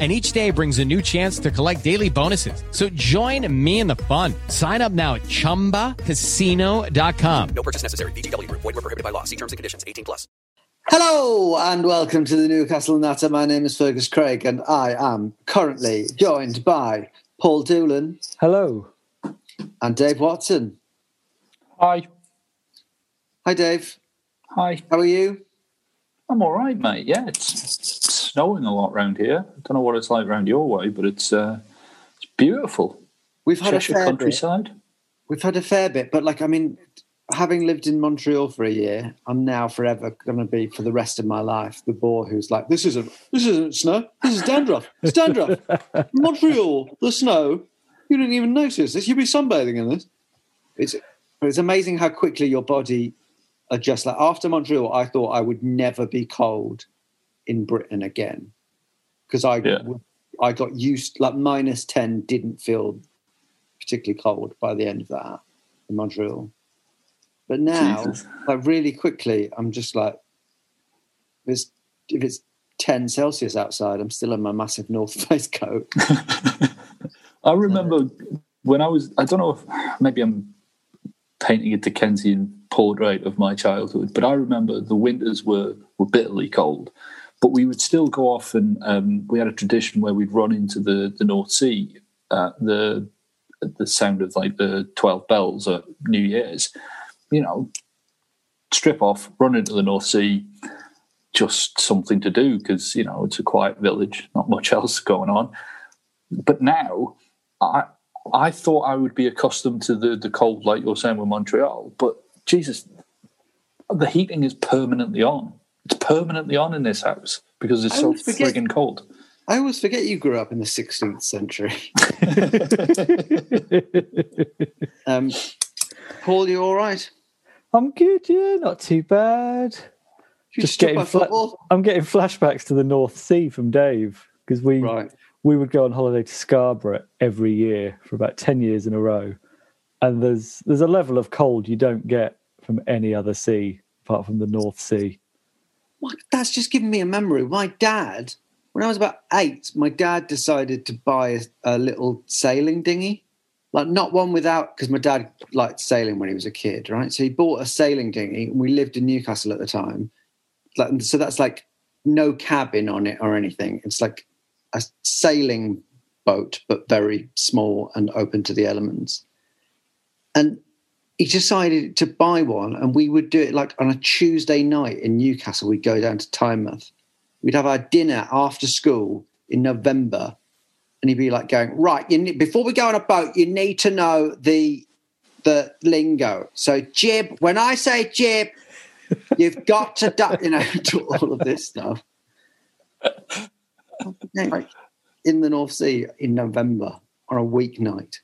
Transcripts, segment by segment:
and each day brings a new chance to collect daily bonuses. So join me in the fun. Sign up now at ChumbaCasino.com. No purchase necessary. VGW. Void were prohibited by law. See terms and conditions. 18 plus. Hello and welcome to the Newcastle Natter. My name is Fergus Craig and I am currently joined by Paul Doolan Hello. and Dave Watson. Hi. Hi, Dave. Hi. How are you? I'm all right, mate. Yeah, it's snowing a lot around here. I don't know what it's like around your way, but it's uh, it's beautiful. We've had Cheshire a fair bit. countryside. We've had a fair bit, but like I mean, having lived in Montreal for a year, I'm now forever going to be for the rest of my life the boy who's like, "This isn't this isn't snow. This is dandruff. It's dandruff. Montreal, the snow. You didn't even notice this. You'd be sunbathing in this." It's it's amazing how quickly your body adjusts. Like after Montreal, I thought I would never be cold in Britain again because I Yeah. I got used like minus ten didn't feel particularly cold by the end of that in Montreal. But now, Jesus. like really quickly, I'm just like, if it's, if it's 10 Celsius outside, I'm still in my massive North Face coat. I remember when I was. I don't know if maybe I'm painting a Dickensian portrait of my childhood, but I remember the winters were were bitterly cold. But we would still go off, and um, we had a tradition where we'd run into the the North Sea at the at the sound of like the twelve bells at New Year's. You know, strip off, run into the North Sea. Just something to do because you know it's a quiet village, not much else going on. But now, I I thought I would be accustomed to the the cold, like you're saying with Montreal. But Jesus, the heating is permanently on. It's permanently on in this house because it's I so always forget- friggin' cold. I always forget you grew up in the 16th century. um, Paul, you all right? I'm good, yeah, not too bad. Just getting fla- I'm getting flashbacks to the North Sea from Dave because we Right. we would go on holiday to Scarborough every year for about ten years in a row, and there's there's a level of cold you don't get from any other sea apart from the North Sea. That's just giving me a memory. My dad, when I was about eight, my dad decided to buy a, a little sailing dinghy. Like not one without, because my dad liked sailing when he was a kid, right? So he bought a sailing dinghy, and we lived in Newcastle at the time. Like, so that's like no cabin on it or anything. It's like a sailing boat, but very small and open to the elements. And he decided to buy one, and we would do it like on a Tuesday night in Newcastle. We'd go down to Tynemouth. We'd have our dinner after school in November, and he'd be like going, "Right, you need, before we go on a boat, you need to know the the lingo. So jib. When I say jib, you've got to, du- you know, do all of this stuff." In the North Sea in November on a weeknight.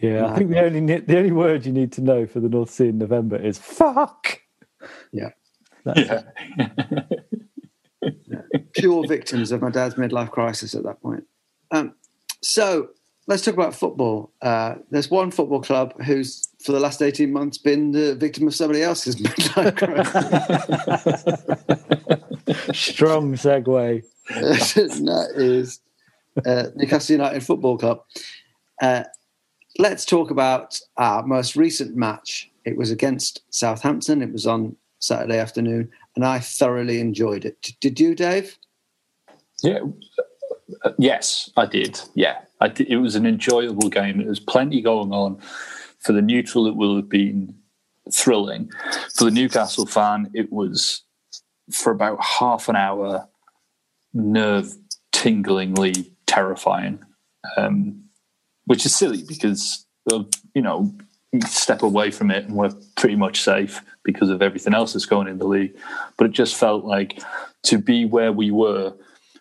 Yeah, I think the only the only word you need to know for the North Sea in November is fuck. Yeah. Yeah. pure victims of my dad's midlife crisis at that point. Um, so let's talk about football. Uh, there's one football club who's for the last 18 months been the victim of somebody else's midlife crisis. Strong segue. that is uh, Newcastle United Football Club. Uh, let's talk about our most recent match. It was against Southampton. It was on Saturday afternoon, and I thoroughly enjoyed it. Did you, Dave? Yeah. Uh, yes, I did. Yeah, I did. It was an enjoyable game. There was plenty going on. For the neutral, it will have been thrilling. For the Newcastle fan, it was for about half an hour, nerve tinglingly terrifying, um, which is silly because of, you know you step away from it and we're pretty much safe because of everything else that's going in the league. But it just felt like to be where we were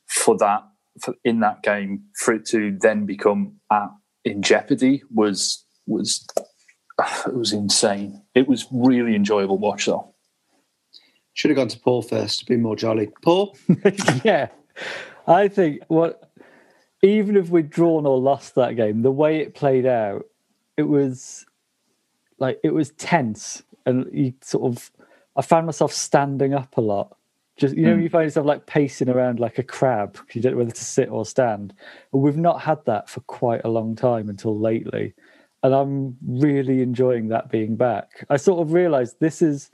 for that for, in that game for it to then become at, in jeopardy was was it was insane. It was really enjoyable watch though. Should have gone to Paul first to be more jolly. Paul? yeah. I think what even if we'd drawn or lost that game, the way it played out, it was like it was tense and you sort of I found myself standing up a lot. Just you know, mm. you find yourself like pacing around like a crab because you don't know whether to sit or stand. And we've not had that for quite a long time until lately. And I'm really enjoying that being back. I sort of realized this is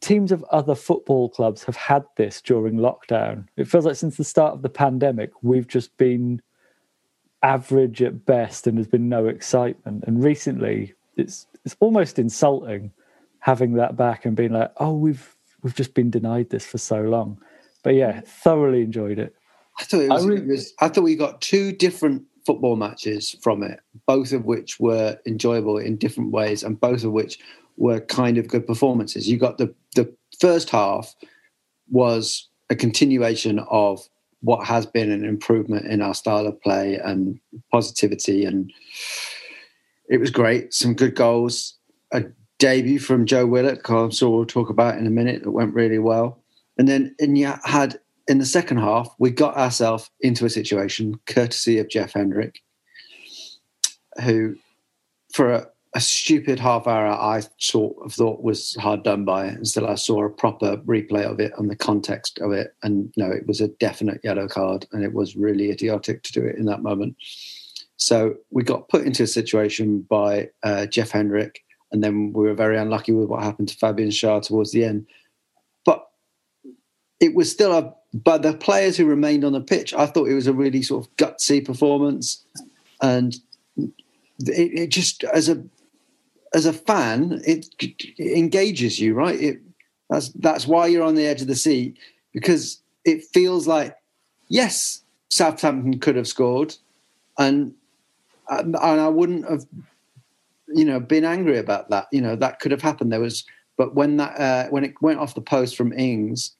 teams of other football clubs have had this during lockdown. It feels like since the start of the pandemic, we've just been average at best and there's been no excitement. And recently it's it's almost insulting having that back and being like, oh, we've we've just been denied this for so long. But yeah, thoroughly enjoyed it. I thought it was, I, really, it was, I thought we got two different football matches from it, both of which were enjoyable in different ways, and both of which were kind of good performances. You got the the first half was a continuation of what has been an improvement in our style of play and positivity and it was great. Some good goals. A debut from Joe Willock, I'm sure we'll talk about in a minute, that went really well. And then and you had in the second half, we got ourselves into a situation, courtesy of Jeff Hendrick, who, for a, a, stupid half hour, I sort of thought was hard done by until I saw a proper replay of it and the context of it. And no, it was a definite yellow card, and it was really idiotic to do it in that moment. So we got put into a situation by uh, Jeff Hendrick, and then we were very unlucky with what happened to Fabian Schär towards the end. But it was still a. But the players who remained on the pitch, I thought it was a really sort of gutsy performance, and it, it just as a as a fan, it, it engages you, right? It, that's that's why you're on the edge of the seat because it feels like yes, Southampton could have scored, and and I wouldn't have, you know, been angry about that. You know, that could have happened. There was, but when that uh, when it went off the post from Ings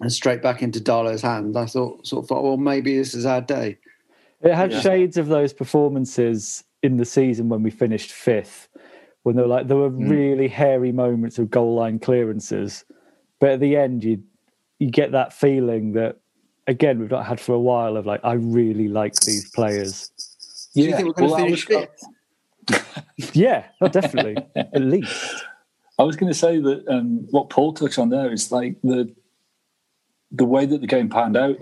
and straight back into Darlow's hand, I thought sort of thought, well, maybe this is our day. It had yeah. shades of those performances in the season when we finished fifth, when there were like there were mm. really hairy moments of goal line clearances, but at the end you you get that feeling that again we've not had for a while of like I really like these players do yeah. you think we're going well, to finish fifth? yeah, oh, definitely, at least. I was going to say that um, what Paul touched on there is like the the way that the game panned out.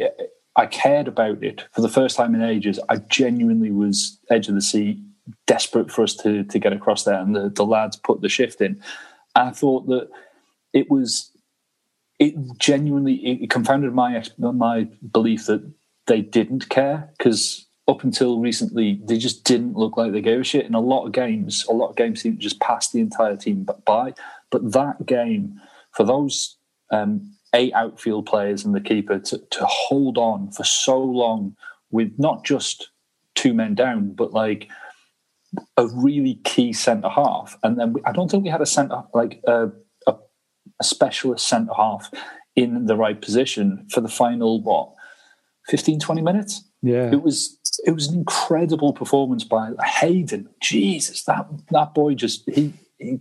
I cared about it for the first time in ages. I genuinely was edge of the seat, desperate for us to to get across there, and the, the lads put the shift in. I thought that it was it genuinely it confounded my my belief that they didn't care because up until recently, they just didn't look like they gave a shit. In a lot of games, a lot of games seem to just pass the entire team by. But that game, for those um, eight outfield players and the keeper to, to hold on for so long with not just two men down, but like a really key centre half. And then we, I don't think we had a centre like a, a, a specialist centre half in the right position for the final what 15 20 minutes yeah it was it was an incredible performance by Hayden. Jesus, that that boy just he, he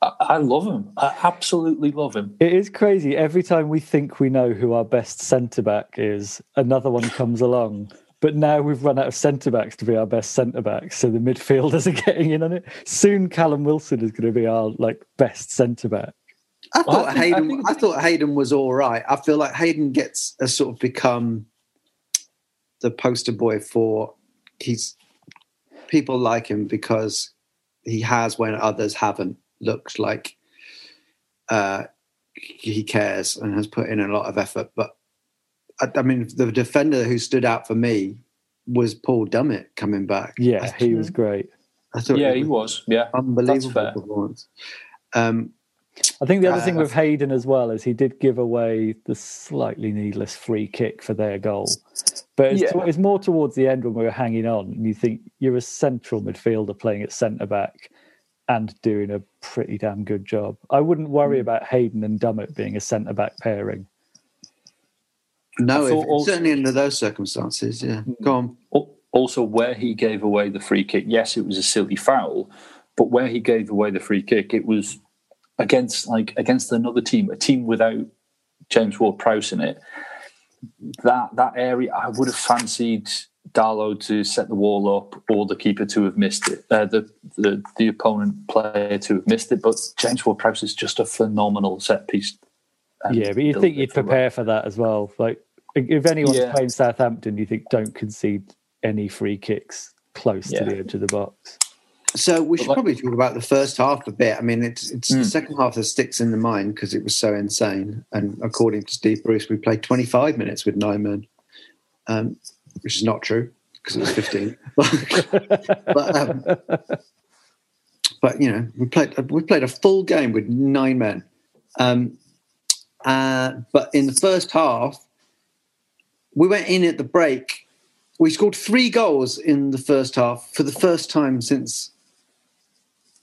I, I love him. I absolutely love him. It is crazy. Every time we think we know who our best centre back is, another one comes along But now we've run out of centre backs to be our best centre backs, so the midfielders are getting in on it. Soon, Callum Wilson is going to be our like best centre back. I Well, I thought think- I Hayden. think I, thought Hayden was all right. I feel like Hayden gets a sort of become the poster boy for he's people like him because he has when others haven't looked like uh, he cares and has put in a lot of effort. But I, I mean, the defender who stood out for me was Paul Dummett coming back. Yeah, I, he was great. I thought Yeah, it he was. Yeah, unbelievable fair. performance. Um, I think the other thing Uh, with Hayden as well is he did give away the slightly needless free kick for their goal. But it's, Yeah. it's more towards the end when we were hanging on, and you think you're a central midfielder playing at centre back and doing a pretty damn good job. I wouldn't worry about Hayden and Dummett being a centre back pairing. No, if, also- certainly under those circumstances. Yeah, go on. Also, where he gave away the free kick, yes, it was a silly foul, but where he gave away the free kick, it was against like against another team, a team without James Ward-Prowse in it. That that area, I would have fancied Darlow to set the wall up, or the keeper to have missed it, uh, the, the the opponent player to have missed it. But James Ward-Prowse is just a phenomenal set piece. um, yeah, but you'd think you'd builder. prepare for that as well. Like if anyone's Yeah. playing Southampton, you think don't concede any free kicks close Yeah. to the edge of the box. So we should like- probably talk about the first half a bit. I mean, it's it's Hmm. the second half that sticks in the mind because it was so insane. And according to Steve Bruce, we played 25 minutes with nine men, um, which is not true because it was 15. but um, but you know, we played we played a full game with nine men. Um, uh, but in the first half, we went in at the break. We scored three goals in the first half for the first time since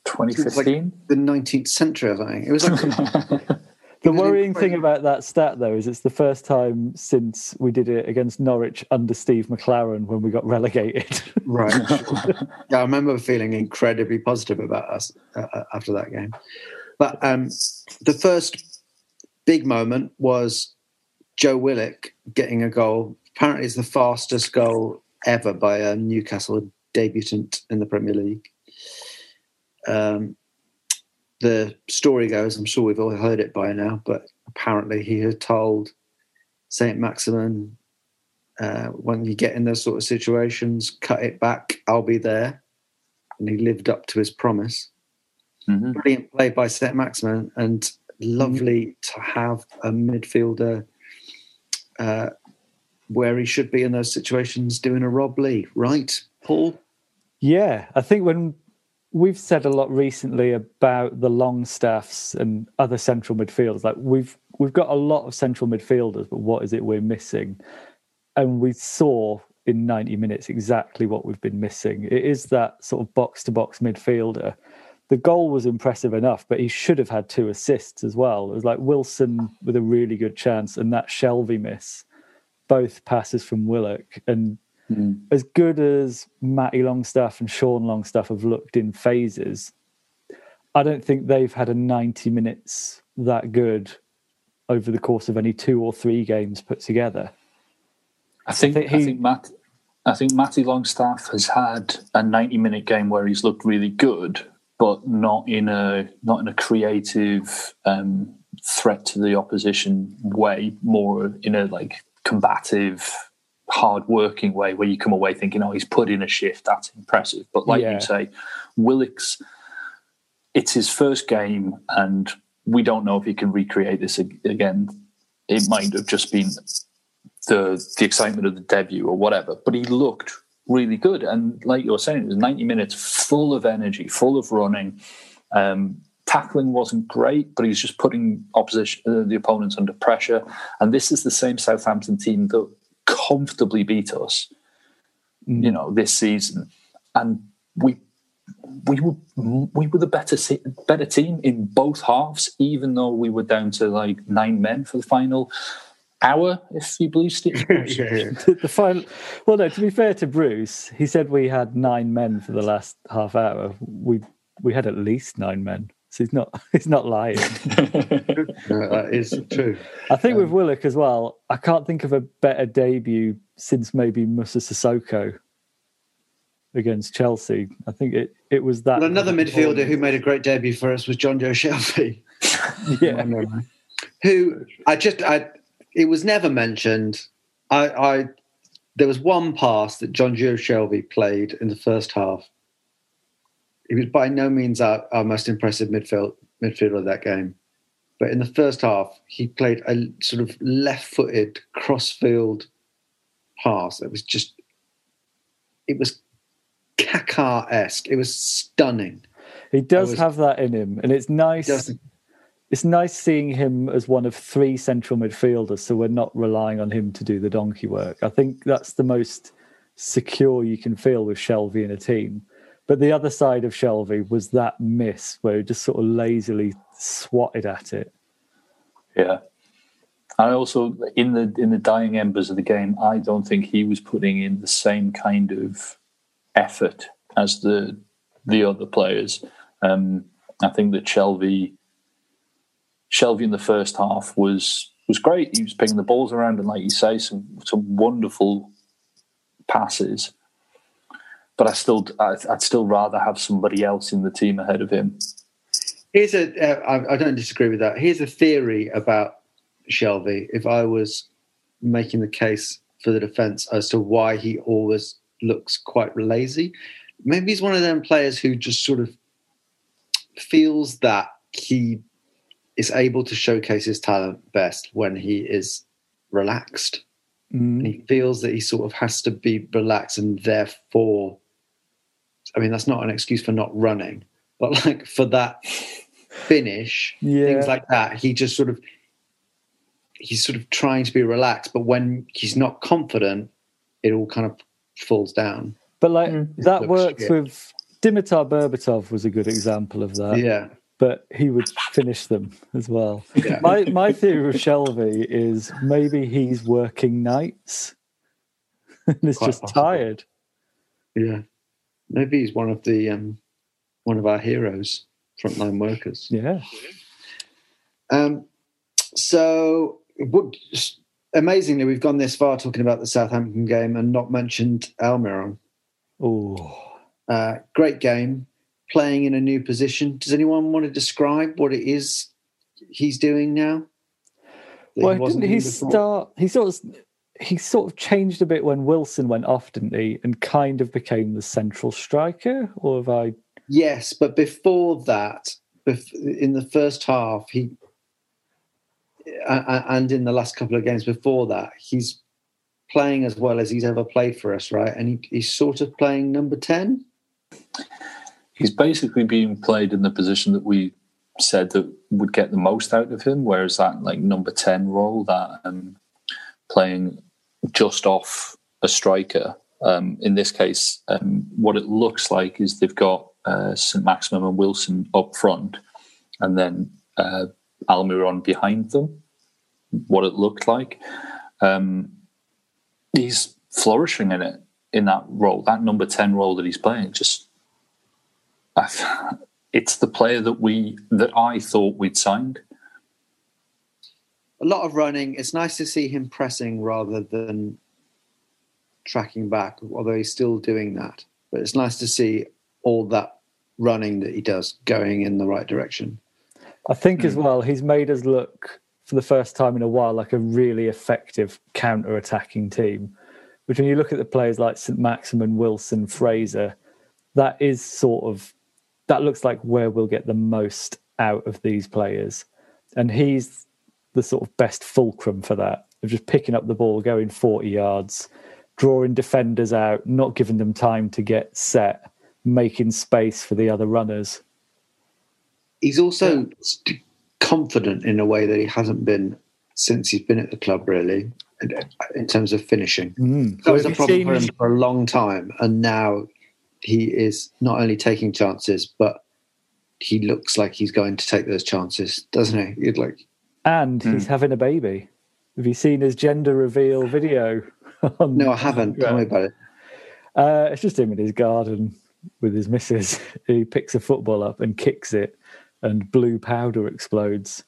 2015. the 19th century or something. It was like The was worrying thing about that stat, though, is it's the first time since we did it against Norwich under Steve McClaren when we got relegated. right. yeah, I remember feeling incredibly positive about us uh, uh, after that game. But um, the first big moment was Joe Willock getting a goal. Apparently, it's the fastest goal ever by a Newcastle debutant in the Premier League. Um, the story goes, I'm sure we've all heard it by now, but apparently he had told Saint Maximin, uh, when you get in those sort of situations, cut it back, I'll be there. And he lived up to his promise. Mhm. Brilliant play by Saint Maximin, and lovely to have a midfielder uh, where he should be in those situations doing a Rob Lee, right, Paul? yeah, I think when we've said a lot recently about the Longstaffs and other central midfielders, like we've we've got a lot of central midfielders, but what is it we're missing? And we saw in 90 minutes exactly what we've been missing. It is that sort of box to box midfielder. The goal was impressive enough, but he should have had two assists as well. It was like Wilson with a really good chance and that Shelvey miss, both passes from Willock. And hmm. as good as Matty Longstaff and Sean Longstaff have looked in phases, I don't think they've had a 90 minutes that good over the course of any two or three games put together. I think think I he- think Matt I think Matty Longstaff has had a 90 minute game where he's looked really good, but not in a not in a creative um, threat to the opposition way, more in a like combative, hard working way where you come away thinking, oh, he's put in a shift, that's impressive. But like Yeah. you say, Willock's, it's his first game, and we don't know if he can recreate this again. It might have just been the the excitement of the debut or whatever. But he looked really good, and like you were saying, it was ninety minutes full of energy, full of running. Um, tackling wasn't great, but he was just putting opposition uh, the opponents under pressure. And this is the same Southampton team that comfortably beat us, you know, this season, and we. We were we were the better better team in both halves, even though we were down to like nine men for the final hour, if you believe Steve. the final, well, no. To be fair to Bruce, he said we had nine men for the last half hour. We we had at least nine men. so he's not he's not lying. No, that is true. I think with um, Willock as well, I can't think of a better debut since maybe Moussa Sissoko against Chelsea. I think it, it was that. But another midfielder who made a great debut for us was Jonjo Shelvey. yeah, who I just I it was never mentioned. I, I there was one pass that Jonjo Shelvey played in the first half. He was by no means our, our most impressive midfield midfielder of that game. But in the first half, he played a sort of left-footed cross-field pass. It was just, it was Kaká-esque. It was stunning. he does was- have that in him, and it's nice. It's nice seeing him as one of three central midfielders, so we're not relying on him to do the donkey work. I think that's the most secure you can feel with Shelvey in a team. But the other side of Shelvey was that miss where he just sort of lazily swatted at it. Yeah. I also in the in the dying embers of the game, I don't think he was putting in the same kind of effort as the the other players. Um, I think that Shelvey Shelvey in the first half was was great. He was picking the balls around and, like you say, some some wonderful passes. But I still, I'd, still rather have somebody else in the team ahead of him. Here's a. Uh, I, I don't disagree with that. Here's a theory about Shelvey. If I was making the case for the defence as to why he always looks quite lazy, maybe he's one of them players who just sort of feels that he is able to showcase his talent best when he is relaxed. And he feels that he sort of has to be relaxed and therefore I mean that's not an excuse for not running, but like for that finish, Yeah. things like that, he just sort of he's sort of trying to be relaxed, but when he's not confident, it all kind of falls down. But like mm. that works shit. with Dimitar Berbatov was a good example of that. yeah. But he would finish them as well. Yeah. My my theory of Shelvey is maybe he's working nights and is Quite just possible. tired. Yeah. Maybe he's one of the um one of our heroes, frontline workers. Yeah. Um, so, what, amazingly, we've gone this far talking about the Southampton game and not mentioned Almiron. Oh. Uh, great game, playing in a new position. Does anyone want to describe what it is he's doing now? Well, didn't he before? start? He sort of he sort of changed a bit when Wilson went off, didn't he? And kind of became the central striker. Or have I? Yes, but before that, in the first half, he and in the last couple of games before that, he's playing as well as he's ever played for us, right? And he, he's sort of playing number ten. He's basically being played in the position that we said that would get the most out of him. Whereas that like number ten role, that um, playing just off a striker. Um, in this case, um, what it looks like is they've got uh, St Maximin and Wilson up front, and then uh, Almiron behind them. What it looked like. Um, he's flourishing in it in that role, that number ten role that he's playing. Just it's the player that we that I thought we'd signed. A lot of running. It's nice to see him pressing rather than tracking back, although he's still doing that. But it's nice to see all that running that he does going in the right direction. I think as hmm. well, he's made us look for the first time in a while like a really effective counter-attacking team. Which, when you look at the players like St Maximin, Wilson, Fraser, that is sort of that looks like where we'll get the most out of these players, and he's the sort of best fulcrum for that of just picking up the ball, going forty yards, drawing defenders out, not giving them time to get set, making space for the other runners. he's also st- confident in a way that he hasn't been since he's been at the club, really, in- in terms of finishing. Mm. That was a you problem for him for a long time, and now he is not only taking chances, but he looks like he's going to take those chances, doesn't he? You'd like, and he's having a baby. Have you seen his gender reveal video? on- no, I haven't. Tell me about it. Uh, it's just him in his garden with his missus. He picks a football up and kicks it, and blue powder explodes.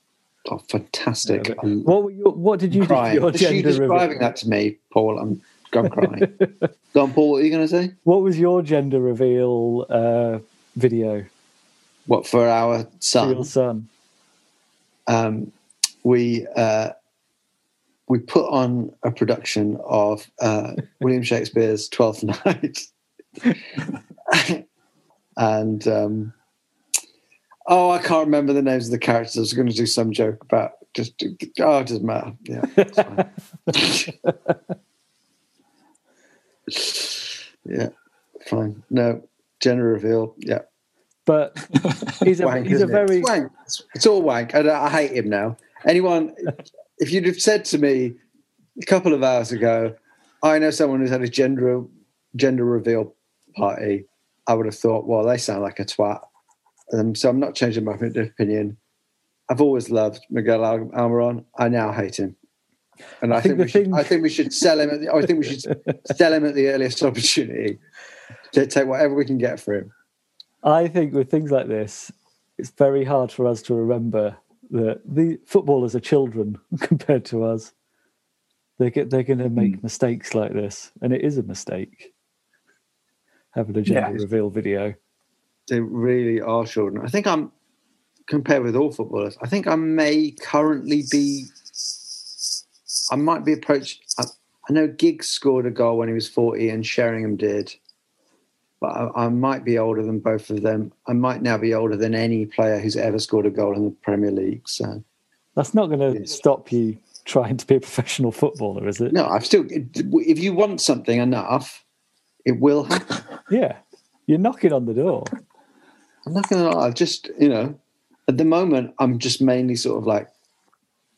Oh, fantastic! I'm What were your, what did you do for crying. your Just you gender describing reveal? that to me, Paul. I'm, I'm crying. Go on, Paul. What are you going to say? What was your gender reveal uh, video What for our for son? your son? um, we uh, we put on a production of uh, William Shakespeare's Twelfth Night, and um, oh, I can't remember the names of the characters. I was going to do some joke about just oh, it doesn't matter. Yeah. yeah, fine. No gender reveal. Yeah, But he's a wank, he's a it? very It's wank. It's, all wank. I, I hate him now. Anyone, if you'd have said to me a couple of hours ago, I know someone who's had a gender gender reveal party, I would have thought, well, they sound like a twat. Um, so I'm not changing my opinion. I've always loved Miguel Al- Almiron. I now hate him. And I, I think think, we should, thing- I think we should sell him. At the, I think we should sell him at the earliest opportunity to take whatever we can get for him. I think with things like this, it's very hard for us to remember that the footballers are children compared to us. They get they're going to make Hmm. mistakes like this, and it is a mistake. Having a gender Yeah. reveal video. They really are children. I think I'm compared with all footballers. I think I may currently be. I might be approached. I, I know Giggs scored a goal when he was 40 and Sheringham did, but I, I might be older than both of them. I might now be older than any player who's ever scored a goal in the Premier League. So That's not going to Yes. stop you trying to be a professional footballer, is it? no, I've still. If you want something enough, it will happen. Yeah, you're knocking on the door. I'm not gonna lie. I've just you know, at the moment, I'm just mainly sort of like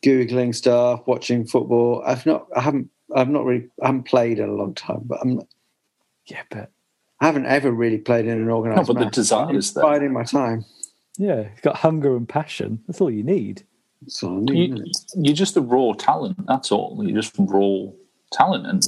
googling stuff, watching football. I've not, I haven't, I've not really, I haven't played in a long time, but I'm, Yeah, but I haven't ever really played in an organised. No, but the match. desire is there. biding my time. yeah, you've got hunger and passion. That's all you need. So I need, You, you're just a raw talent. That's all. You're just raw talent, and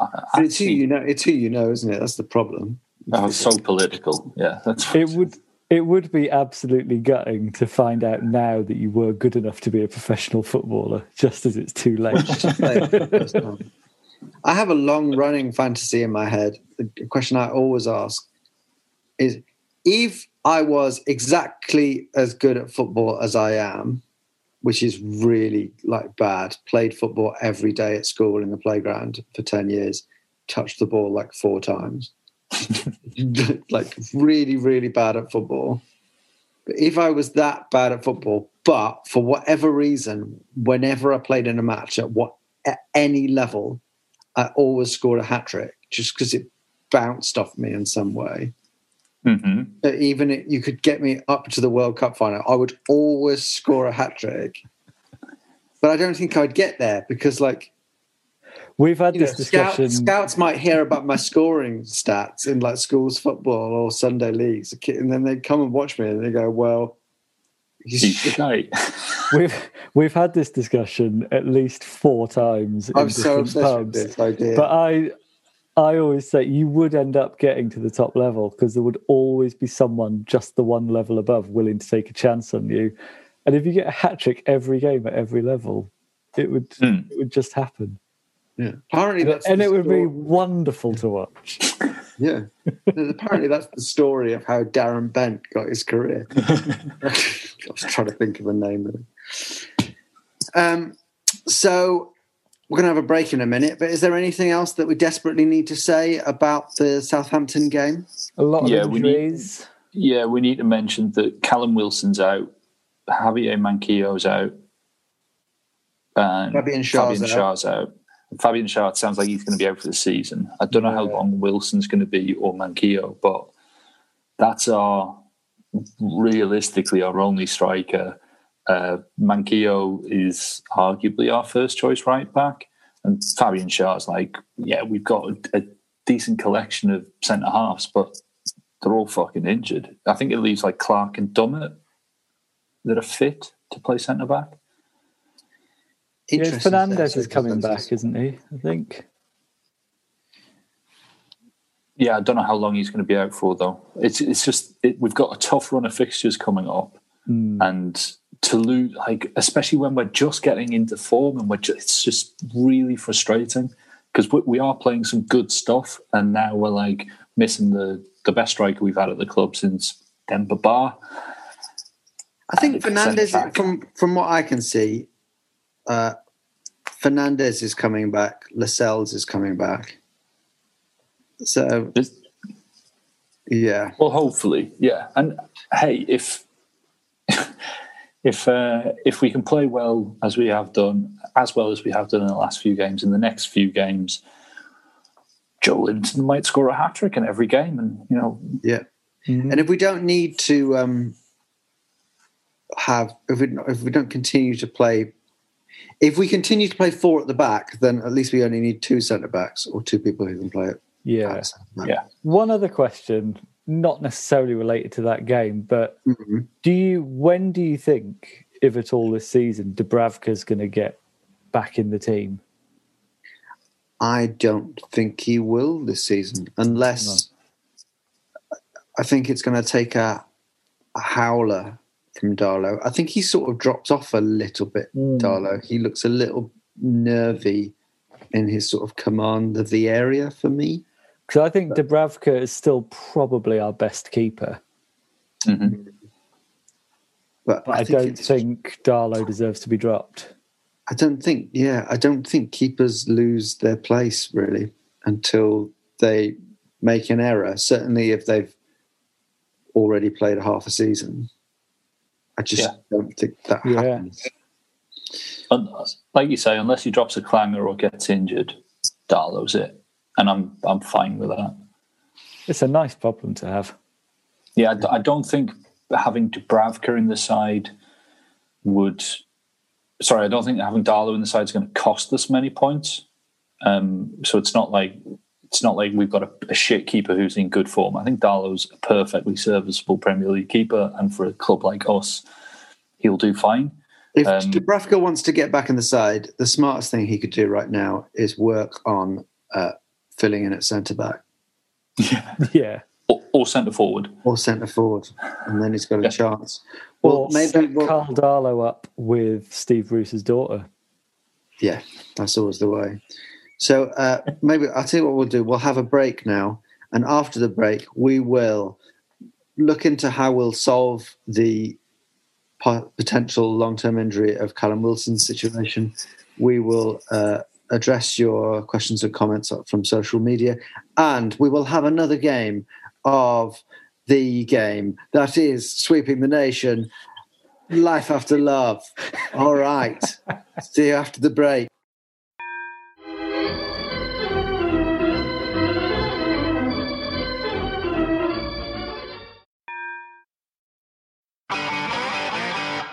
I, but it's who you know. It's who you know, isn't it? That's the problem. oh, it's so political. Yeah, that's It would it would be absolutely gutting to find out now that you were good enough to be a professional footballer, just as it's too late. Play it for the first time. I have a long running fantasy in my head. The question I always ask is if I was exactly as good at football as I am, which is really like bad, played football every day at school in the playground for 10 years, touched the ball like four times, like really, really bad at football. But if I was that bad at football, but for whatever reason, whenever I played in a match at what at any level, I always scored a hat trick just because it bounced off me in some way. hmm even if you could get me up to the World Cup final, I would always score a hat trick. But I don't think I'd get there because, like, We've had you know, this scout- discussion. scouts might hear about my scoring stats in like schools football or Sunday leagues, and then they come and watch me and they go, "Well, you He's shite. We've we've had this discussion at least four times in I'm so different obsessed with pubs. this idea." But I I always say you would end up getting to the top level because there would always be someone just the one level above willing to take a chance on you. And if you get a hat trick every game at every level, it would Hmm. it would just happen. Yeah. apparently that's and it would be wonderful to watch. Yeah. Apparently, that's the story of how Darren Bent got his career. I was trying to think of a name. Really. Um, so we're going to have a break in a minute, but is there anything else that we desperately need to say about the Southampton game? A lot of Yeah, we need- Yeah, we need to mention that Callum Wilson's out, Javier Manquillo's out, and Fabian Schär's Fabian out. Out. Fabian Schär sounds like he's going to be out for the season. I don't know how long Wilson's going to be or Manquillo, but that's our realistically our only striker. Uh, Manquillo is arguably our first choice right back, and Fabian Schär's like, yeah, we've got a, a decent collection of centre halves, but they're all fucking injured. I think it leaves like Clark and Dummett that are fit to play centre back. Yes, Fernandez is coming back, isn't he? I think. yeah, I don't know how long he's going to be out for though. It's it's just it, we've got a tough run of fixtures coming up, hmm. and to lose like especially when we're just getting into form and we're just, it's just really frustrating because we, we are playing some good stuff and now we're like missing the the best striker we've had at the club since Demba Ba. I think Fernandez, from from what I can see, uh, Fernandez is coming back. Lascelles is coming back. So It's- yeah, Well, hopefully, yeah. And hey, if if uh, if we can play well as we have done, as well as we have done in the last few games, in the next few games, Joelinton might score a hat trick in every game, and you know, yeah. And if we don't need to um, have, if we if we don't continue to play, if we continue to play four at the back, then at least we only need two centre backs or two people who can play it. Yeah. yeah. One other question, not necessarily related to that game, but Mhm. do you when do you think, if at all this season, Dubravka's going to get back in the team? I don't think he will this season, unless I think it's going to take a, a howler from Darlow. I think he sort of drops off a little bit, Darlow. He looks a little nervy in his sort of command of the area for me. Because I think Dubravka is still probably our best keeper, Mhm. But, but I, think don't think Darlow deserves to be dropped. I don't think, yeah, I don't think keepers lose their place really until they make an error. Certainly, if they've already played half a season, I just Yeah. don't think that Yeah. happens. Un- like you say, unless he drops a clanger or gets injured, Darlow's it, and I'm I'm fine with that. It's a nice problem to have. Yeah, I don't think having Dubravka in the side would. Sorry, I don't think having Darlow in the side is going to cost us many points. Um, so it's not like it's not like we've got a, a shit keeper who's in good form. I think Darlow's a perfectly serviceable Premier League keeper, and for a club like us, he'll do fine. If Um, Dubravka wants to get back in the side, the smartest thing he could do right now is work on uh, filling in at centre back Yeah. Or, or centre forward. or centre forward, and then he's got a Yeah. chance. Or Well, maybe set we'll- Karl Darlow up with Steve Bruce's daughter. Yeah, that's always the way. So uh, maybe I'll tell you what we'll do. We'll have a break now, and after the break, we will look into how we'll solve the potential long-term injury of Callum Wilson's situation. We will uh, address your questions and comments from social media, and we will have another game of the game that is sweeping the nation. Life after love. All right. See you after the break.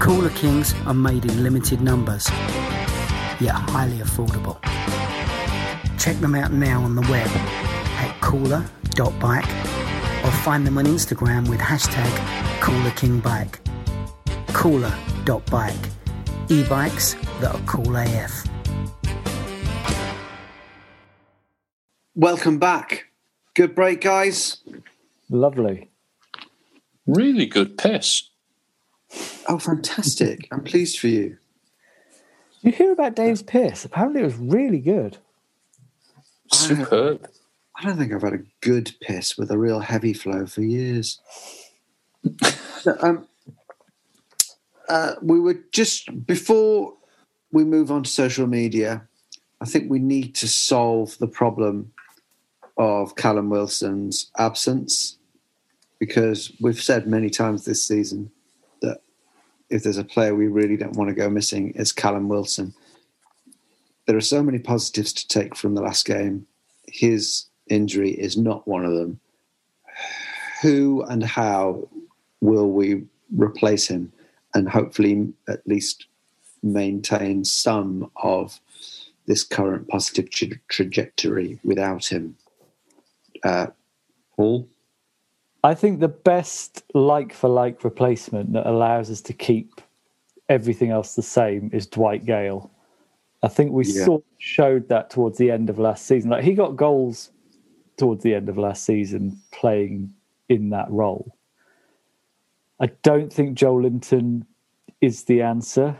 Cooler Kings are made in limited numbers, yet highly affordable. Check them out now on the web at cooler.bike or find them on Instagram with hashtag CoolerKingBike. Cooler.bike. E-bikes that are cool AF. Welcome back. Good break, guys. Lovely. Really good piss. Oh, fantastic. I'm pleased for you. You hear about Dave's piss? Apparently, it was really good. Superb. I don't think I've had a good piss with a real heavy flow for years. So, um, uh, we were just before we move on to social media. I think we need to solve the problem of Callum Wilson's absence because we've said many times this season that if there's a player we really don't want to go missing, it's Callum Wilson. There are so many positives to take from the last game. His injury is not one of them. who and how will we replace him and hopefully at least maintain some of this current positive tra- trajectory without him? Uh, Paul? I think the best like for like replacement that allows us to keep everything else the same is Dwight Gayle. I think we Yeah. sort of showed that towards the end of last season. Like he got goals towards the end of last season playing in that role. I don't think Joelinton is the answer.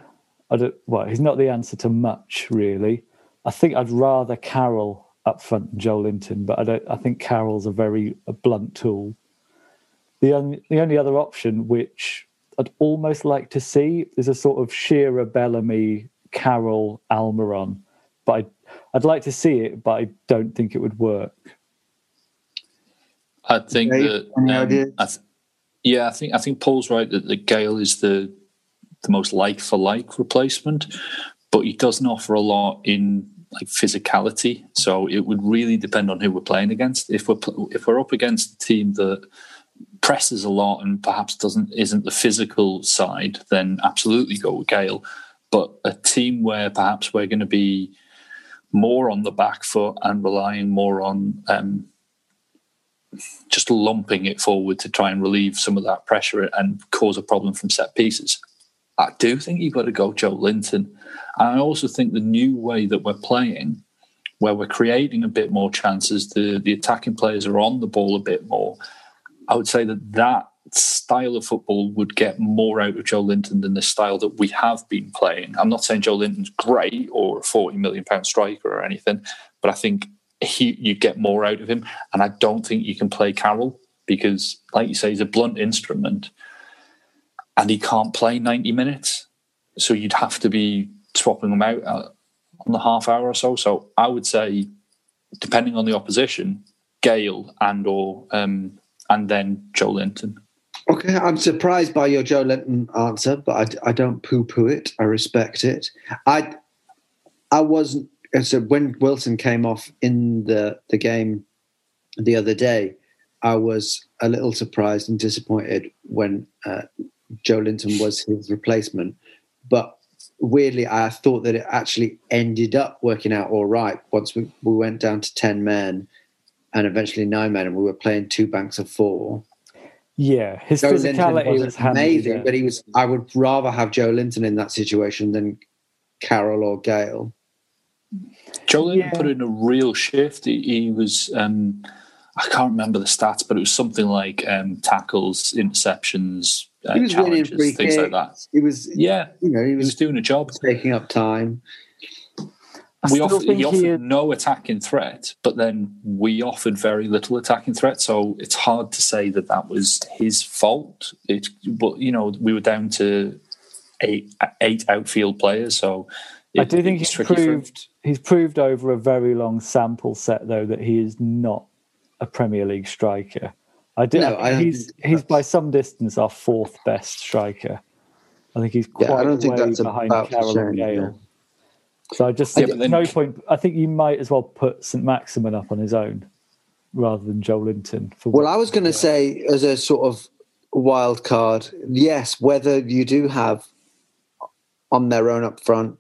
I don't well, he's not the answer to much really. I think I'd rather Carroll up front than Joelinton, but I don't I think Carroll's a very a blunt tool. The only the only other option which I'd almost like to see is a sort of Shearer, Bellamy, Carroll Almiron. But I'd, I'd like to see it, but I don't think it would work. I think Dave, that um. I th- yeah, I think I think Paul's right that the Gayle is the the most like for like replacement, but he doesn't offer a lot in like physicality. So it would really depend on who we're playing against. If we're pl- if we're up against a team that presses a lot and perhaps doesn't isn't the physical side, then absolutely go with Gayle. But a team where perhaps we're going to be more on the back foot and relying more on um, just lumping it forward to try and relieve some of that pressure and cause a problem from set pieces. I do think you've got to go Joelinton. And I also think the new way that we're playing, where we're creating a bit more chances, the, the attacking players are on the ball a bit more. I would say that that style of football would get more out of Joelinton than the style that we have been playing. I'm not saying Joelinton's great or a 40 million pound striker or anything, but I think he you get more out of him. And I don't think you can play Carroll because, like you say, he's a blunt instrument and he can't play 90 minutes. So you'd have to be swapping him out uh, on the half hour or so. So I would say, depending on the opposition, Gayle and or um, and then Joelinton. Okay, I'm surprised by your Joelinton answer, but I, I don't poo-poo it. I respect it. I I wasn't so when Wilson came off in the the game the other day, I was a little surprised and disappointed when uh, Joelinton was his replacement. But weirdly, I thought that it actually ended up working out all right once we, we went down to ten men and eventually nine men, and we were playing two banks of four. Yeah, his Joe physicality was was handy amazing, there. but he was. I would rather have Joelinton in that situation than Carroll or Gayle. Joe Linton Yeah. put in a real shift. He, he was, um, I can't remember the stats, but it was something like um, tackles, interceptions, uh, He was challenges, free things like that. kicks. He was, Yeah, you know, he he was was doing a job. taking up time. I we offered, he he offered is- no attacking threat, but then we offered very little attacking threat. So it's hard to say that that was his fault. It, but you know, we were down to eight eight outfield players, so I do think he's tricky for him. proved he's proved over a very long sample set though that he is not a Premier League striker. I do. No, I he's he's by some distance our fourth best striker. I think he's quite Yeah, I don't think way that's behind Carroll and change, Gayle. So I just Yeah, then- no point. I think you might as well put St Maximin up on his own rather than Joelinton. For Well, I was going to say, as a sort of wild card, yes, whether you do have on their own up front,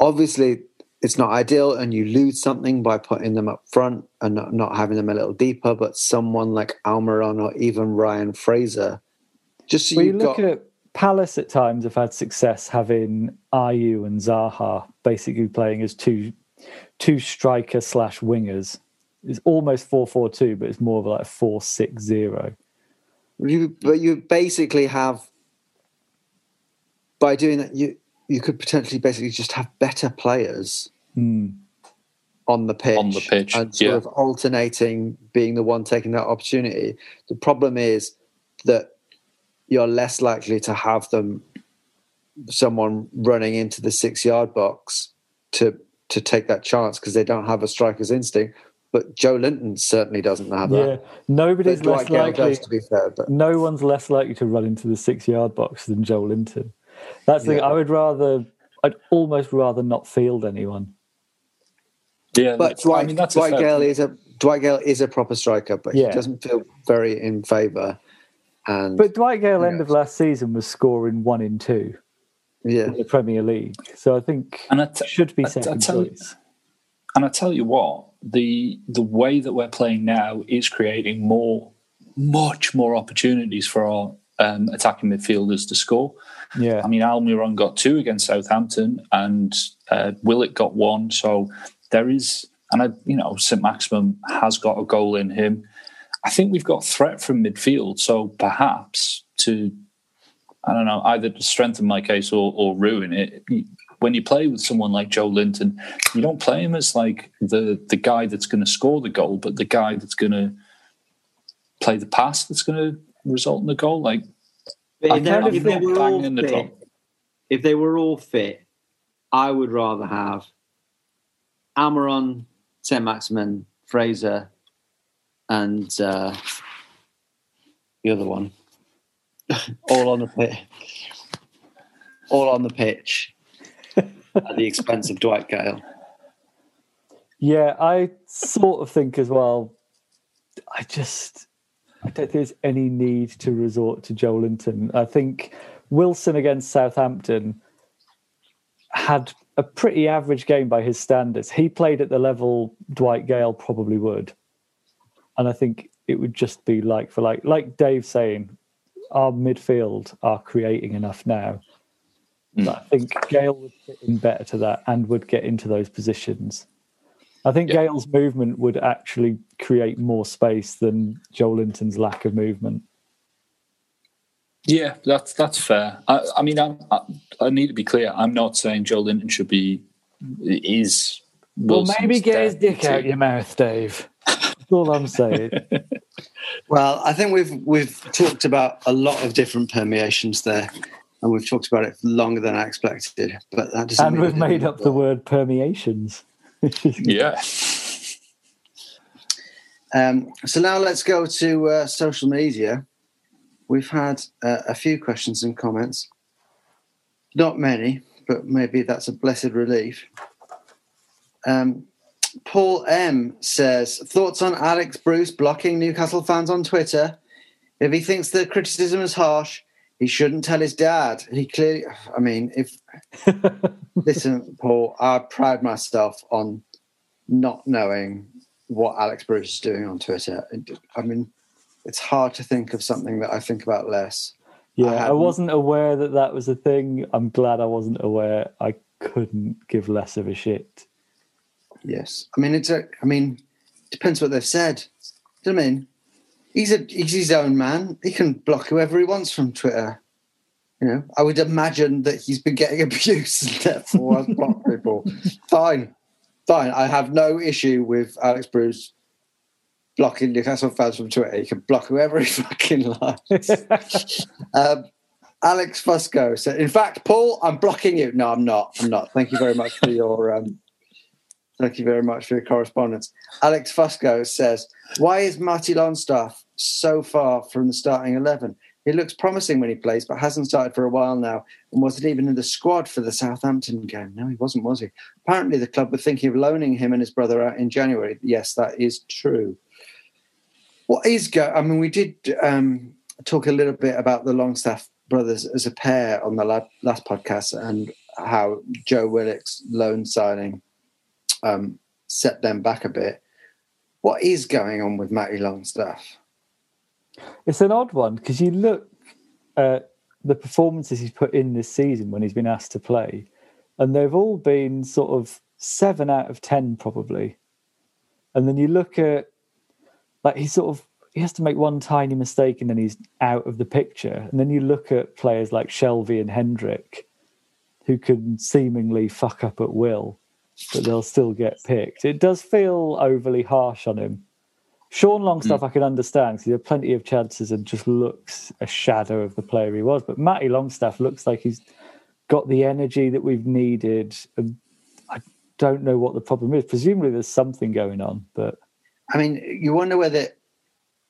obviously it's not ideal and you lose something by putting them up front and not, not having them a little deeper, but someone like Almiron or even Ryan Fraser, just so Well, you look got. at Palace at times have had success having Ayew and Zaha basically playing as two two striker slash wingers. It's almost four four two, but it's more of like four six zero. You, but you basically have by doing that you you could potentially basically just have better players Hmm. on the pitch On the pitch, and sort yeah. of alternating being the one taking that opportunity. The problem is that you're less likely to have them someone running into the six yard box to to take that chance because they don't have a striker's instinct. But Joelinton certainly doesn't have Yeah, that. nobody's But less Gayle likely. does, to be fair. But No one's less likely to run into the six yard box than Joelinton. That's the thing. I would rather. I'd almost rather not field anyone. Yeah, But I Dwight, mean, that's a Dwight fair Gayle point. is a Dwight Gayle is a proper striker, but Yeah. he doesn't feel very in favour. And But Dwight Gayle, end of last season, was scoring one in two yeah, in the Premier League. So I think And I t- should be I t- I second tell you- choice. And I tell you what, the the way that we're playing now is creating more, much more opportunities for our um, attacking midfielders to score. Yeah. I mean, Almiron got two against Southampton, and uh, Willock got one. So there is, and I, you know, St Maximin has got a goal in him. I think we've got threat from midfield. So perhaps to, I don't know, either to strengthen my case or, or ruin it. When you play with someone like Joelinton, you don't play him as like the the guy that's going to score the goal, but the guy that's going to play the pass that's going to result in the goal. Like I if, they, if they were all the fit, if they were all fit, I would rather have Almiron, Saint Maximin, Fraser, and uh, the other one, all on the pitch, all on the pitch at the expense of Dwight Gayle. Yeah, I sort of think as well. I just I don't think there's any need to resort to Joelinton. I think Wilson against Southampton had a pretty average game by his standards. He played at the level Dwight Gale probably would. And I think it would just be like for like like Dave saying, our midfield are creating enough now. Hmm. But I think Gayle would fit in better to that and would get into those positions. I think Yeah. Gayle's movement would actually create more space than Joelinton's lack of movement. Yeah, that's that's fair. I, I mean, I, I, I need to be clear. I'm not saying Joelinton should be is. Wilson's deputy. your mouth, Dave. That's all I'm saying. Well, I think we've we've talked about a lot of different permeations there, and we've talked about it longer than I expected. But that doesn't. and mean we've made up the word permeations. Yeah, Um, so now let's go to uh, social media. We've had uh, a few questions and comments. Not many, but maybe that's a blessed relief. Um, Paul M says thoughts on Alex Bruce blocking Newcastle fans on Twitter. If he thinks the criticism is harsh, he shouldn't tell his dad. He clearly, I mean, if listen, Paul, I pride myself on not knowing what Alex Bruce is doing on Twitter. I mean, it's hard to think of something that I think about less. Yeah, I I, wasn't aware that that was a thing. I'm glad I wasn't aware. I couldn't give less of a shit. Yes, I mean, it's a. I mean, depends what they've said. Do you know I mean? He's a he's his own man. He can block whoever he wants from Twitter. You know, I would imagine that he's been getting abuse and therefore has blocked people. Fine, fine. I have no issue with Alex Bruce blocking Newcastle fans from Twitter. He can block whoever he fucking likes. um, Alex Fusco said, "In fact, Paul, I'm blocking you." No, I'm not. I'm not. Thank you very much for your. Um, thank you very much for your correspondence. Alex Fusco says, "Why is Matty Longstaff so far from the starting eleven? He looks promising when he plays, but hasn't started for a while now, and wasn't even in the squad for the Southampton game. No, he wasn't, was he? Apparently, the club were thinking of loaning him and his brother out in January. Yes, that is true." What is go? I mean, we did um, talk a little bit about the Longstaff brothers as a pair on the la- last podcast and how Joe Willock's loan signing um, set them back a bit. What is going on with Matty Longstaff? It's an odd one because you look at the performances he's put in this season when he's been asked to play, and they've all been sort of seven out of ten probably. And then you look at like he sort of he has to make one tiny mistake and then he's out of the picture. And then you look at players like Shelvey and Hendrick, who can seemingly fuck up at will, but they'll still get picked. It does feel overly harsh on him. Sean Longstaff, I can understand because he had plenty of chances and just looks a shadow of the player he was. But Matty Longstaff looks like he's got the energy that we've needed. And I don't know what the problem is. Presumably, there's something going on, but I mean, you wonder whether.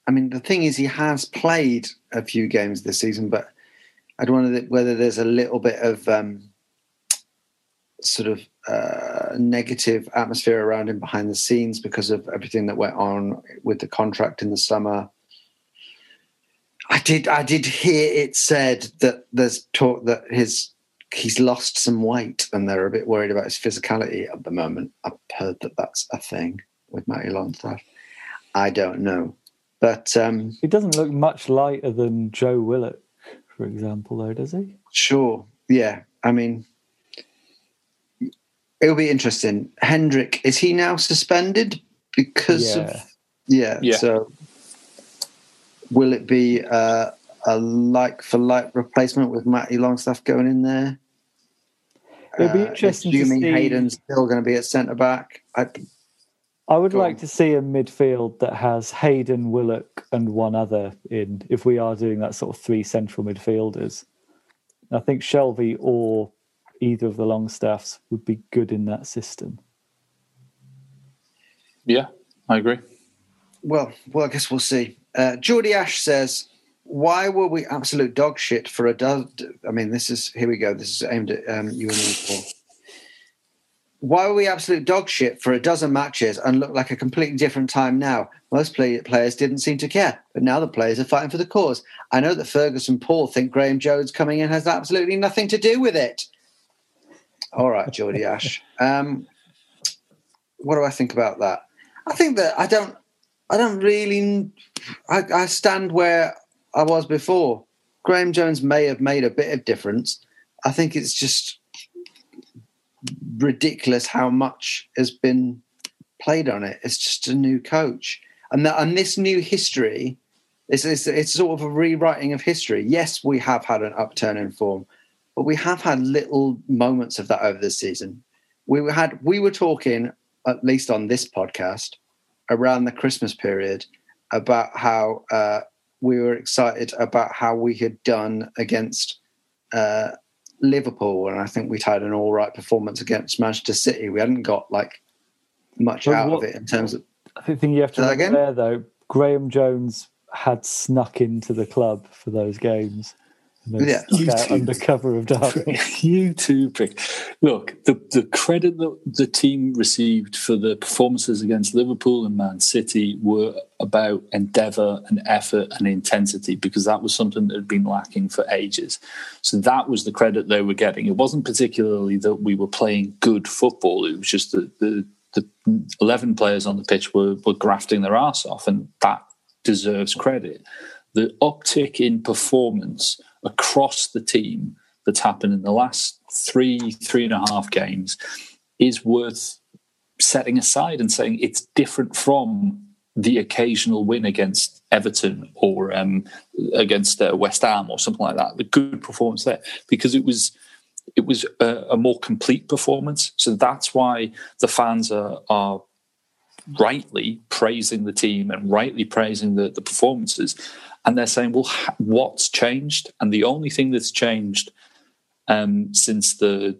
I mean, the thing is, he has played a few games this season, but I'd wonder whether there's a little bit of um, sort of uh, negative atmosphere around him behind the scenes because of everything that went on with the contract in the summer. I did I did hear it said that there's talk that his he's lost some weight and they're a bit worried about his physicality at the moment. I've heard that that's a thing with Matty Longstaff. I don't know, but um, He doesn't look much lighter than Joe Willock, for example, though, does he? Sure. Yeah. I mean, it'll be interesting. Hendrick, is he now suspended because Yeah. of. Yeah. Yeah. So will it be uh, a like for like replacement with Matty Longstaff going in there? It'd be Uh, interesting to assuming see- Hayden's still going to be at centre back. I, I would Go like on. to see a midfield that has Hayden, Willock, and one other in. If we are doing that sort of three central midfielders, I think Shelvey or either of the Longstaffs would be good in that system. Yeah, I agree. well, well, I guess we'll see. Uh, Geordie Ash says, "Why were we absolute dog shit for a dozen?" I mean, this is here we go. This is aimed at um, you and me, Paul. Why were we absolute dog shit for a dozen matches and look like a completely different time now? Most play- players didn't seem to care, but now the players are fighting for the cause. I know that Fergus and Paul think Graham Jones coming in has absolutely nothing to do with it. All right, Geordie Ash. Um, what do I think about that? I think that I don't. I don't really. I, I stand where I was before. Graham Jones may have made a bit of difference. I think it's just ridiculous how much has been played on it. It's just a new coach, and that and this new history. It's, it's, it's sort of a rewriting of history. Yes, we have had an upturn in form, but we have had little moments of that over the season. We were had we were talking at least on this podcast around the Christmas period about how uh, we were excited about how we had done against uh, Liverpool, and I think we'd had an all right performance against Manchester City. We hadn't got like much But out what- of it in terms of I think you have to remember there, though, Graham Jones had snuck into the club for those games. Yeah. out under cover of darkness. you too, prick. Look, the, the credit that the team received for the performances against Liverpool and Man City were about endeavour and effort and intensity because that was something that had been lacking for ages. So that was the credit they were getting. It wasn't particularly that we were playing good football, it was just that the, the 11 players on the pitch were, were grafting their arse off, and that deserves credit. The uptick in performance across the team that's happened in the last three, three and a half games is worth setting aside and saying it's different from the occasional win against Everton or um, against uh, West Ham or something like that. The good performance there because it was it was a, a more complete performance. So that's why the fans are are rightly praising the team and rightly praising the, the performances. And they're saying, well, what's changed? And the only thing that's changed um, since the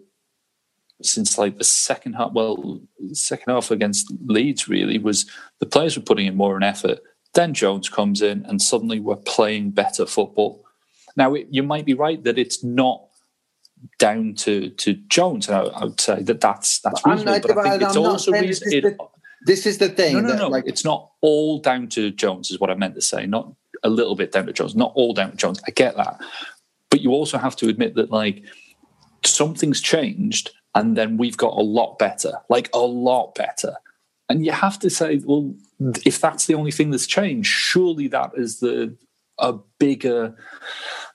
since like the second half, well, second half against Leeds really was the players were putting in more an effort. Then Jones comes in, and suddenly we're playing better football. Now it, you might be right that it's not down to to Jones. I, I would say that that's that's reasonable, not- but I think it's I'm also saying this is It, the- this is the thing. no, no, that, no. Like, it's not all down to Jones, is what I meant to say. Not a little bit down to Jones. Not all down to Jones. I get that, but you also have to admit that like something's changed, and then we've got a lot better, like a lot better. And you have to say, well, if that's the only thing that's changed, surely that is the a bigger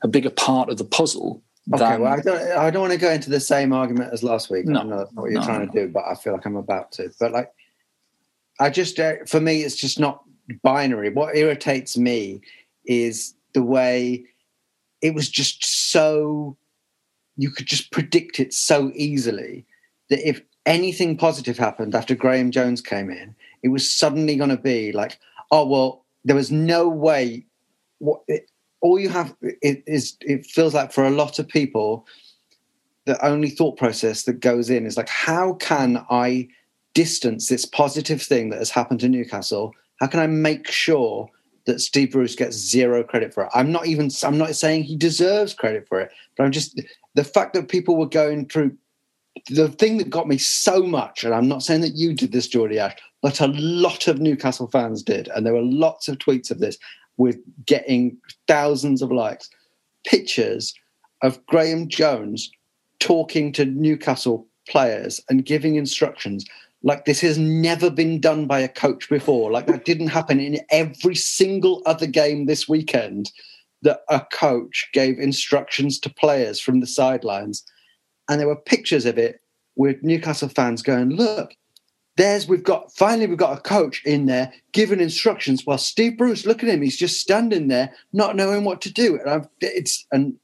a bigger part of the puzzle. Okay, than- well, I don't, I don't want to go into the same argument as last week. No, I know what you're no, trying no. to do, but I feel like I'm about to. But like, I just, uh, for me, it's just not binary. What irritates me is the way it was just so, you could just predict it so easily that if anything positive happened after Graham Jones came in, it was suddenly going to be like, oh, well, there was no way. What, it, all you have it is it feels like for a lot of people the only thought process that goes in is like how can i distance this positive thing that has happened to newcastle how can i make sure that steve bruce gets zero credit for it i'm not even i'm not saying he deserves credit for it but i'm just the fact that people were going through the thing that got me so much, and I'm not saying that you did this, Geordie Ash, but a lot of Newcastle fans did, and there were lots of tweets of this with getting thousands of likes. Pictures of Graham Jones talking to Newcastle players and giving instructions like this has never been done by a coach before. Like that didn't happen in every single other game this weekend that a coach gave instructions to players from the sidelines. And there were pictures of it with Newcastle fans going, look, there's we've got finally we've got a coach in there giving instructions while Steve Bruce, look at him, he's just standing there not knowing what to do. And I've, it's and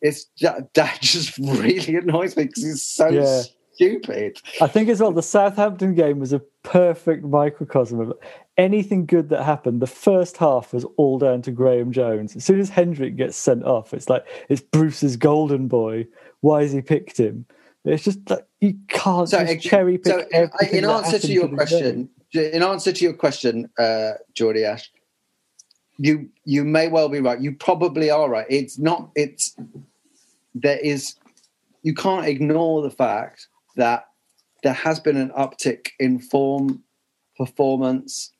it's that, that just really annoys me because he's so Yeah. Stupid. I think as well, the Southampton game was a perfect microcosm of anything good that happened. The first half was all down to Graham Jones. As soon as Hendrick gets sent off, it's like it's Bruce's golden boy. Why has he picked him? It's just like you can't So, just cherry pick. so in, everything in answer to your the question, in answer to your question, uh, Geordie Ash, you you may well be right. You probably are right. It's not. It's there is. You can't ignore the fact that there has been an uptick in form, performance,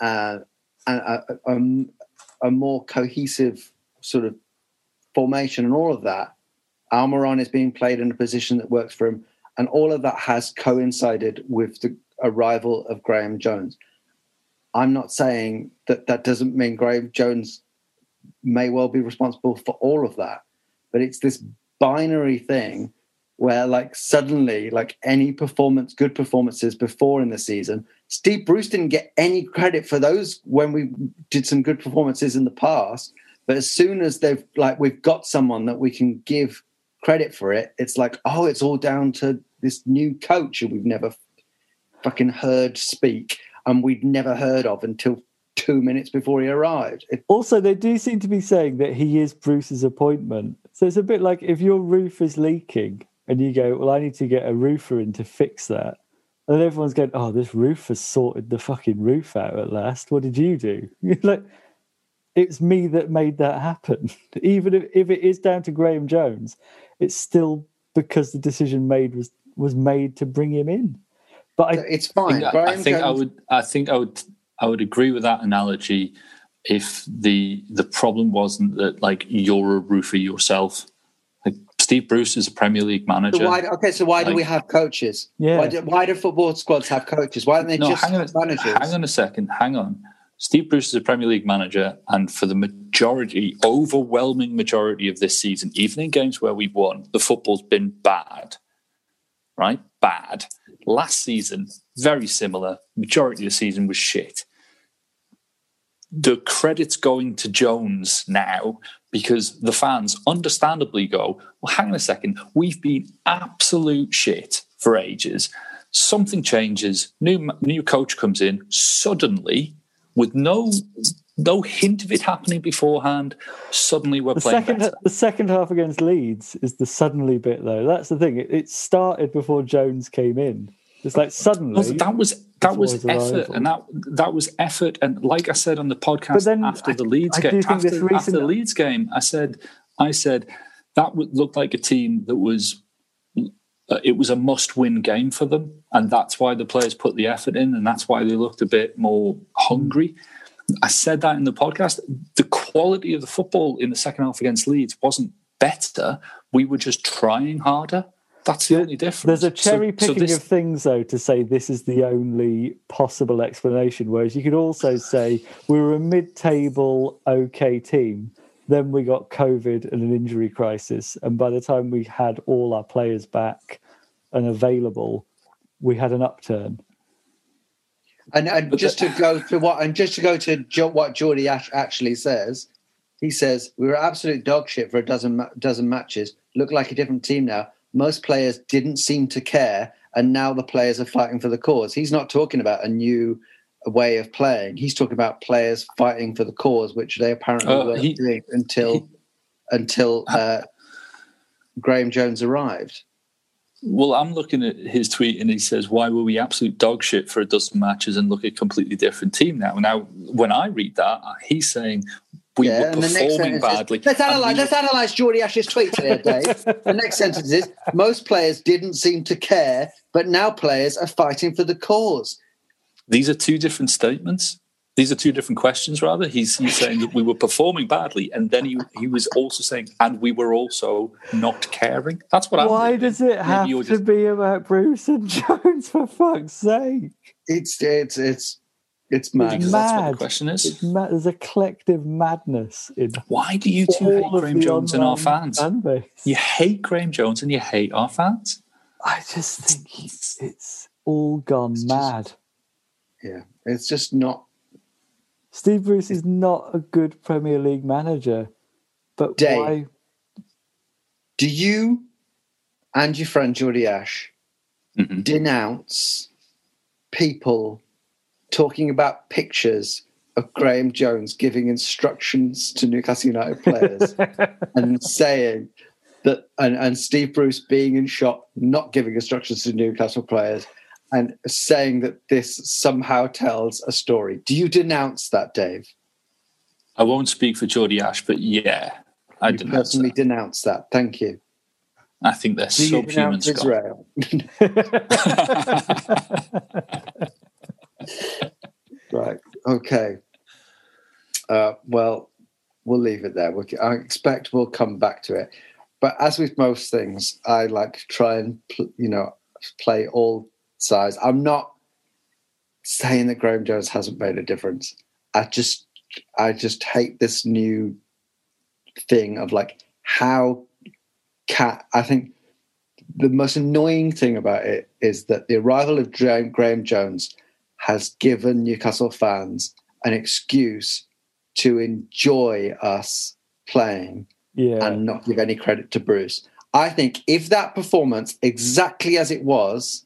uh, and a, a, a more cohesive sort of formation, and all of that. Almiron is being played in a position that works for him, and all of that has coincided with the arrival of Graham Jones. I'm not saying that that doesn't mean Graham Jones may well be responsible for all of that, but it's this binary thing where, like, suddenly, like any performance, good performances before in the season, Steve Bruce didn't get any credit for those when we did some good performances in the past. But as soon as they've like we've got someone that we can give credit for it, it's like, oh, it's all down to this new coach who we've never fucking heard speak and we'd never heard of until two minutes before he arrived. Also, they do seem to be saying that he is Bruce's appointment. So it's a bit like if your roof is leaking and you go, Well, I need to get a roofer in to fix that. And then everyone's going, Oh, this roof has sorted the fucking roof out at last. What did you do? Like, it's me that made that happen. Even if, if it is down to Graham Jones, it's still because the decision made was was made to bring him in. But I, it's I fine. think, I, Graham think I would. I think I would. I would agree with that analogy if the the problem wasn't that like you're a roofer yourself. Like Steve Bruce is a Premier League manager. So why, okay, so why do we have coaches? Yeah. Why do, why do football squads have coaches? Why don't they no, just hang on, have managers? hang on a second. Hang on. Steve Bruce is a Premier League manager, and for the majority, overwhelming majority of this season, even in games where we've won, the football's been bad. Right? Bad. Last season, very similar. Majority of the season was shit. The credit's going to Jones now because the fans understandably go, well, hang on a second, we've been absolute shit for ages. Something changes, new new coach comes in suddenly with no no hint of it happening beforehand. Suddenly we're the playing second better. the second half against Leeds is the suddenly bit though. That's the thing. It, it started before Jones came in. It's like suddenly that was that was effort, arrival. and that that was effort. And like I said on the podcast then after I- the Leeds I game, after, after the Leeds game, I said, I said that would look like a team that was. Uh, it was a must-win game for them, and that's why the players put the effort in, and that's why they looked a bit more hungry. I said that in the podcast. The quality of the football in the second half against Leeds wasn't better. We were just trying harder. That's the only difference. There's a So- cherry so picking this- of things, though, to say this is the only possible explanation. Whereas you could also say we were a mid table okay team, then we got COVID and an injury crisis. And by the time we had all our players back and available, we had an upturn. And, and just to go to what, and just to go to jo- what Geordie Ash actually says, he says we were absolute dog shit for a dozen ma- dozen matches. Look like a different team now. Most players didn't seem to care, and now the players are fighting for the cause. He's not talking about a new way of playing. He's talking about players fighting for the cause, which they apparently Uh, weren't he- doing until until uh, Graham Jones arrived. Well, I'm looking at his tweet and he says, Why were we absolute dog shit for a dozen matches and look at a completely different team now? Now, when I read that, he's saying We Yeah, were and the next performing sentence is- badly. Let's analyze. we- Let's analyze Geordie Ash's tweet here, Dave. the next sentence is: Most players didn't seem to care, but now players are fighting for the cause. These are two different statements. These are two different questions, rather. He's, he's saying that we were performing badly, and then he, he was also saying, and we were also not caring. That's what I'm. Why reading. does it Maybe have you're to be about Bruce and Jones for fuck's sake? It's it's it's it's Because mad. that's what mad. the question It's is. ma- there's a collective madness in Why do you two hate all Graham Jones and our fans? fan. You hate Graham Jones and you hate our fans. I just think it's, it's all gone mad. Yeah, it's just not. Steve Bruce is not a good Premier League manager, but Dave. why? Do you and your friend Geordie Ash Mhm. denounce people talking about pictures of Graham Jones giving instructions to Newcastle United players and saying that, and, and Steve Bruce being in shot, not giving instructions to Newcastle players, and saying that this somehow tells a story. Do you denounce that, Dave? I won't speak for Geordie Ash, but yeah, I you didn't. personally denounce that. Thank you. I think they're Do you subhuman, denounce Scott. Israel? Right. Okay. Uh, well, we'll leave it there. We'll, I expect we'll come back to it. But as with most things, I like to try and pl- you know play all sides. I'm not saying that Graham Jones hasn't made a difference. I just I just hate this new thing of like how cat. I think the most annoying thing about it is that the arrival of Graham Jones has given Newcastle fans an excuse to enjoy us playing Yeah, and not give any credit to Bruce. I think if that performance, exactly as it was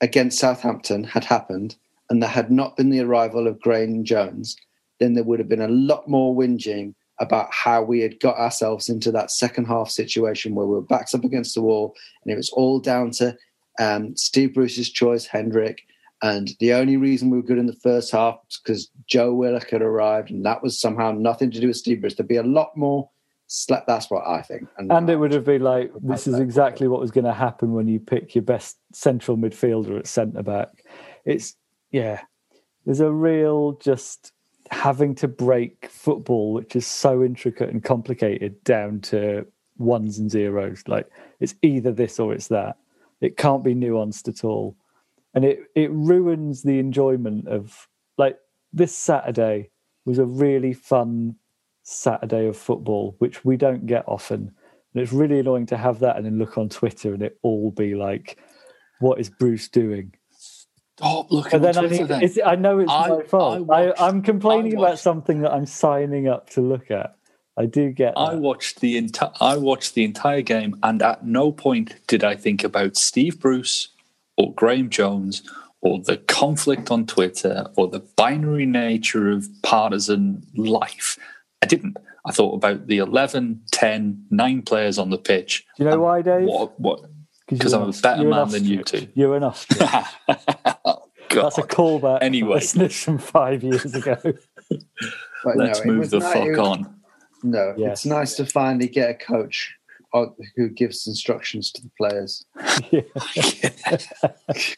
against Southampton, had happened and there had not been the arrival of Graham Jones, then there would have been a lot more whinging about how we had got ourselves into that second half situation where we were backs up against the wall and it was all down to um, Steve Bruce's choice, Hendrick. And the only reason we were good in the first half was because Joe Willock had arrived, and that was somehow nothing to do with Steve Bruce. There'd be a lot more. That's what I think. and it would have been like this is exactly what was going to happen when you pick your best central midfielder at centre back. It's yeah, there's a real just having to break football, which is so intricate and complicated, down to ones and zeros. Like it's either this or it's that. It can't be nuanced at all, and it it ruins the enjoyment of like this Saturday was a really fun Saturday of football, which we don't get often. And it's really annoying to have that and then look on Twitter and it all be like, what is Bruce doing? Stop looking And at then I, Twitter mean, then. it's, I know it's I- my fault. I I watched- I'm complaining I about something that I'm signing up to look at. I do get I watched the entire I watched the entire game, and at no point did I think about Steve Bruce or Graham Jones or the conflict on Twitter or the binary nature of partisan life. I didn't. I thought about the 11, 10, 9 players on the pitch. Do you know why, Dave? What? What? 'Cause 'cause you're I'm a better man than you two. You're an ostrich. oh, That's a callback. to Anyway. listeners from five years ago. Let's no, move the fuck it was- on. No, Yes. it's nice to finally get a coach who gives instructions to the players.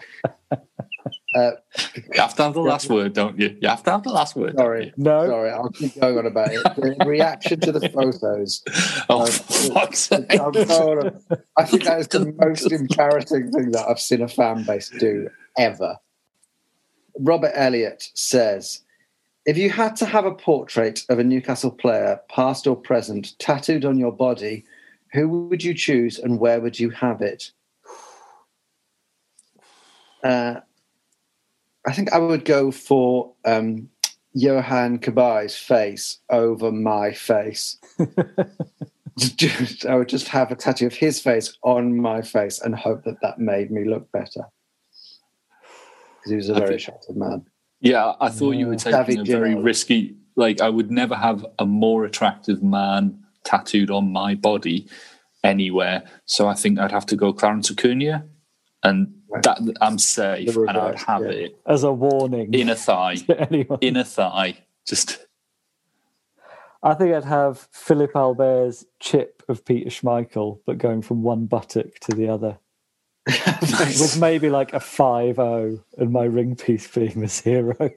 Uh, You have to have the last word, don't you? You have to have the last word. sorry. No. sorry, I'll keep going on about it. The reaction to the photos. Oh, Uh, fuck's sake. I'm going on. I think that is the most embarrassing thing that I've seen a fan base do ever. Robert Elliott says, if you had to have a portrait of a Newcastle player, past or present, tattooed on your body, who would you choose and where would you have it? Uh, I think I would go for um, Yohan Cabaye's face over my face. Just- I would just have a tattoo of his face on my face and hope that that made me look better. Because he was a I very think- attractive man. Yeah, I thought you were Yeah. taking a very risky. Like, I would never have a more attractive man tattooed on my body anywhere. So I think I'd have to go Clarence Acuna, and that I'm safe, The and I'd have yeah. it As a warning in a thigh, in a thigh. Just I think I'd have Philippe Albert's chip of Peter Schmeichel, but going from one buttock to the other. With maybe like a 5 0 and my ring piece being a zero.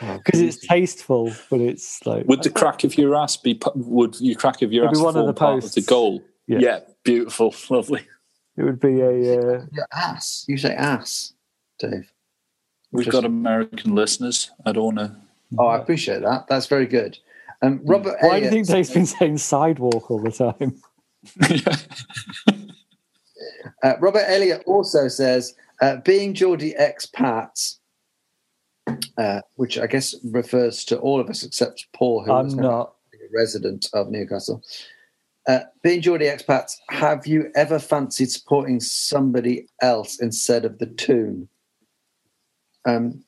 Because it's tasteful, but it's like. Would the crack of your ass be? Would you crack of your ass be one of the part of the goal? Yeah. beautiful, lovely. It would be a. Uh, Your ass. You say ass, Dave. We've Just- got American listeners. I don't want to. Oh, I appreciate that. That's very good. Um, Robert why do you think Dave's been saying sidewalk all the time? Uh, Robert Elliott also says, uh, being Geordie expats, uh, which I guess refers to all of us except Paul, who I'm was never not. a resident of Newcastle. Uh, being Geordie expats, have you ever fancied supporting somebody else instead of the Toon? Um,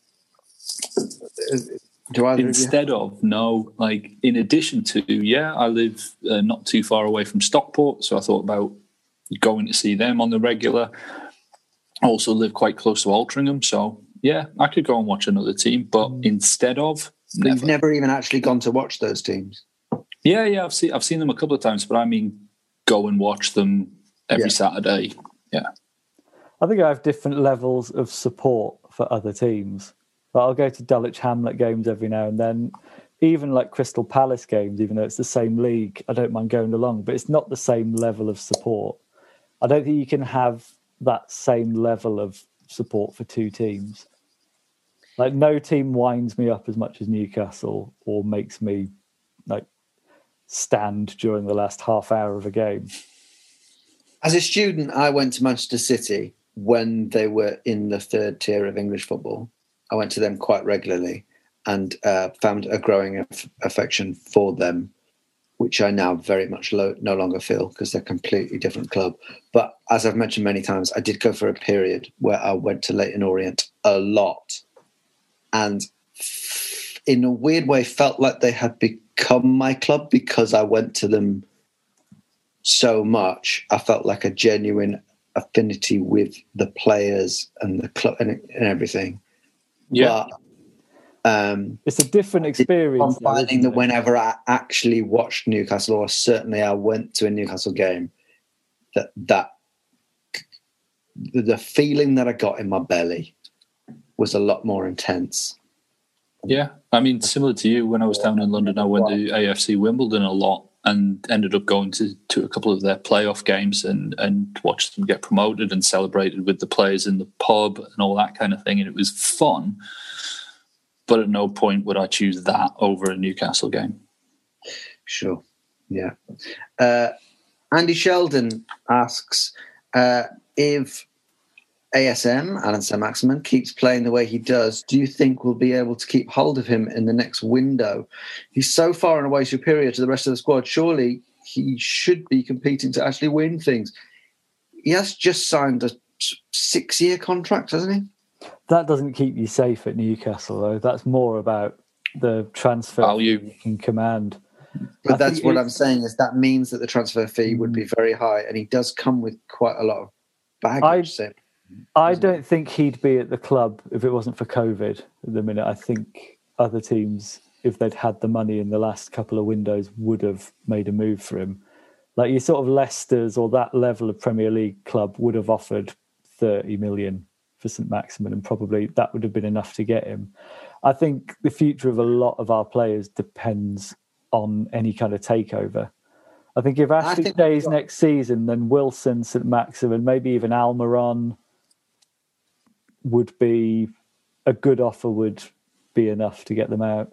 do either of? Instead of no, like in addition to yeah, I live uh, not too far away from Stockport, so I thought about going to see them on the regular. I also live quite close to Altrincham, so yeah, I could go and watch another team. But mm. instead of But You've never. never even actually gone to watch those teams. yeah, yeah, I've seen I've seen them a couple of times, but I mean, go and watch them every Yeah. Saturday. Yeah, I think I have different levels of support for other teams. But I'll go to Dulwich Hamlet games every now and then. Even like Crystal Palace games, even though it's the same league, I don't mind going along, but it's not the same level of support. I don't think you can have that same level of support for two teams. Like no team winds me up as much as Newcastle or makes me like stand during the last half hour of a game. As a student, I went to Manchester City when they were in the third tier of English football. I went to them quite regularly and uh, found a growing aff- affection for them, which I now very much lo- no longer feel because they're a completely different club. But as I've mentioned many times, I did go for a period where I went to Leyton Orient a lot and in a weird way felt like they had become my club because I went to them so much. I felt like a genuine affinity with the players and the club and, and everything. yeah. But um, It's a different experience. I'm finding that whenever I actually watched Newcastle, or certainly I went to a Newcastle game, that that the, the feeling that I got in my belly was a lot more intense. Yeah, I mean, similar to you, when I was down in London, I went to AFC Wimbledon a lot and ended up going to, to a couple of their playoff games and, and watched them get promoted and celebrated with the players in the pub and all that kind of thing. And it was fun. But at no point would I choose that over a Newcastle game. Sure. Yeah. Uh, Andy Sheldon asks uh, if ASM, Allan St Maximin, keeps playing the way he does, do you think we'll be able to keep hold of him in the next window? He's so far and away superior to the rest of the squad. Surely he should be competing to actually win things. He has just signed a six year contract, hasn't he? that doesn't keep you safe at Newcastle, though. That's more about the transfer Value. you can command. But I that's what I'm saying is that means that the transfer fee would be mm. very high, and he does come with quite a lot of baggage. I- so- I don't think he'd be at the club if it wasn't for COVID at the minute. I think other teams, if they'd had the money in the last couple of windows, would have made a move for him. Like you sort of Leicester's or that level of Premier League club would have offered 30 million for St Maximin, and probably that would have been enough to get him. I think the future of a lot of our players depends on any kind of takeover. I think if Ashley stays next season, then Wilson, St Maximin, maybe even Almiron would be a good offer would be enough to get them out.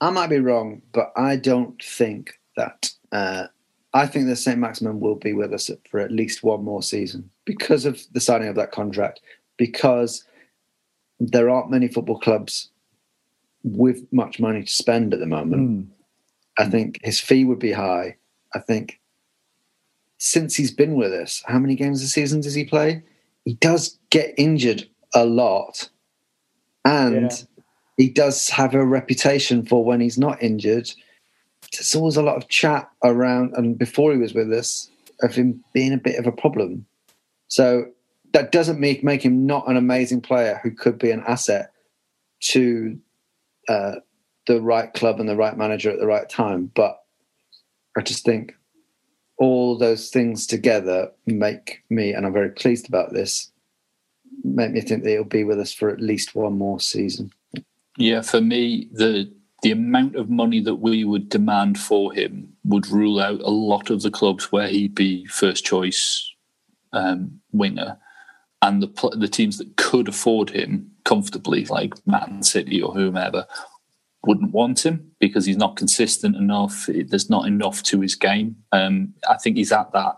I might be wrong, but I don't think that. Uh, I think that St. Maximin will be with us for at least one more season because of the signing of that contract. Because there aren't many football clubs with much money to spend at the moment. Mm. I think his fee would be high. I think since he's been with us, how many games a season does he play? He does get injured a lot. And Yeah. he does have a reputation for when he's not injured. There's always a lot of chat around, and before he was with us, of him being a bit of a problem. So that doesn't make, make him not an amazing player who could be an asset to uh, the right club and the right manager at the right time. But I just think all those things together make me, and I'm very pleased about this, make me think that he'll be with us for at least one more season. Yeah, for me, the the amount of money that we would demand for him would rule out a lot of the clubs where he'd be first choice um, winger, and the the teams that could afford him comfortably, like Man City or whomever, wouldn't want him because he's not consistent enough. There's not enough to his game. Um, I think he's at that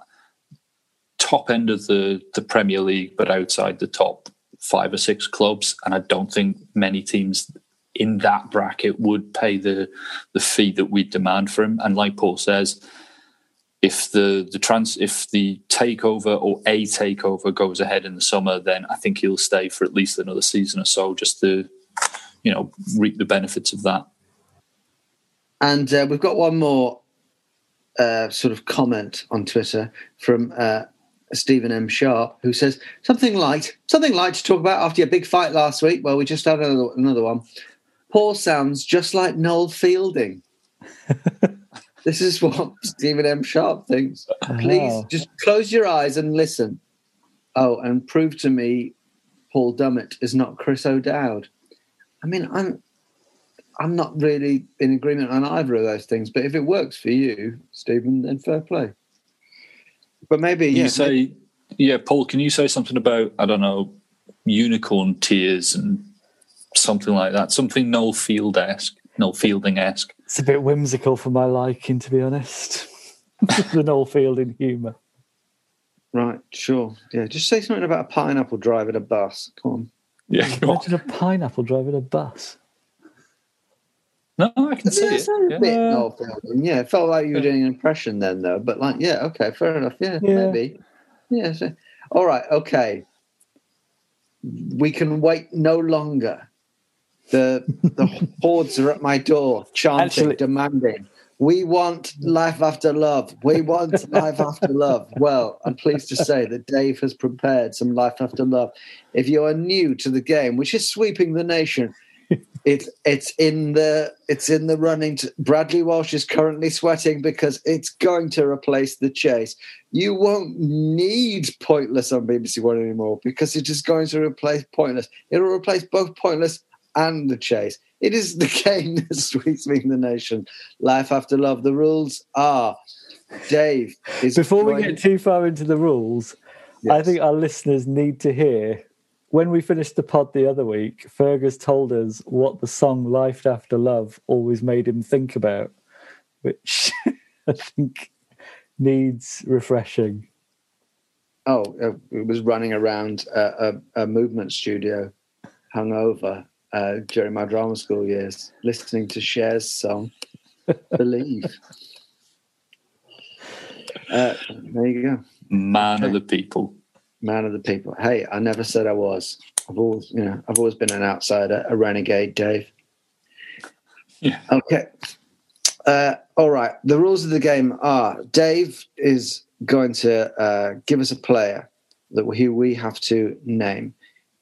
top end of the the Premier League, but outside the top five or six clubs, and I don't think many teams in that bracket would pay the the fee that we demand for him. And like Paul says, if the the trans if the takeover or a takeover goes ahead in the summer, then I think he'll stay for at least another season or so, just to you know reap the benefits of that. And uh, we've got one more uh, sort of comment on Twitter from uh, Stephen M. Sharp, who says something light, something light to talk about after your big fight last week. Well, we just had another, another one. Paul sounds just like Noel Fielding. this is what Stephen M. Sharp thinks. Please Oh. just close your eyes and listen. Oh, and prove to me Paul Dummett is not Chris O'Dowd. I mean, I'm I'm not really in agreement on either of those things, but if it works for you, Stephen, then fair play. But maybe You yeah, say, yeah, Paul. Can you say something about I don't know unicorn tears and something like that? Something Noel Field esque, Noel Fielding esque. It's a bit whimsical for my liking, to be honest. the Noel Fielding humour. right, sure, yeah. Just say something about a pineapple driving a bus. Come on. Yeah, come on. Imagine a pineapple driving a bus. No, I can see Yeah, it. sounded a bit Yeah. Noel Fielding. Yeah, it felt like you were doing an impression then, though. But like, yeah, okay, fair enough. Yeah, Yeah. maybe. Yeah. So, all right. Okay. We can wait no longer. The the hordes are at my door, chanting, Actually- demanding. We want life after love. We want life after love. Well, I'm pleased to say that Dave has prepared some life after love. If you are new to the game, which is sweeping the nation, it's it's in the it's in the running. To, Bradley Walsh is currently sweating because it's going to replace the chase. You won't need pointless on BBC One anymore because it is going to replace pointless. It'll replace both pointless and the chase. It is the game that sweeps me in the nation. Life after love. The rules are Dave is Before we get too far into the rules, I think our listeners need to hear when we finished the pod the other week, Fergus told us what the song Life After Love always made him think about, which I think needs refreshing. Oh, uh, it was running around a, a, a movement studio, hungover uh, during my drama school years, listening to Cher's song "Believe." Uh, there you go, Man of the people. Man of the people. Hey, I never said I was. I've always, you know, I've always been an outsider, a renegade, Dave. Yeah. Okay. Uh, all right. The rules of the game are: Dave is going to uh, give us a player that we, we have to name.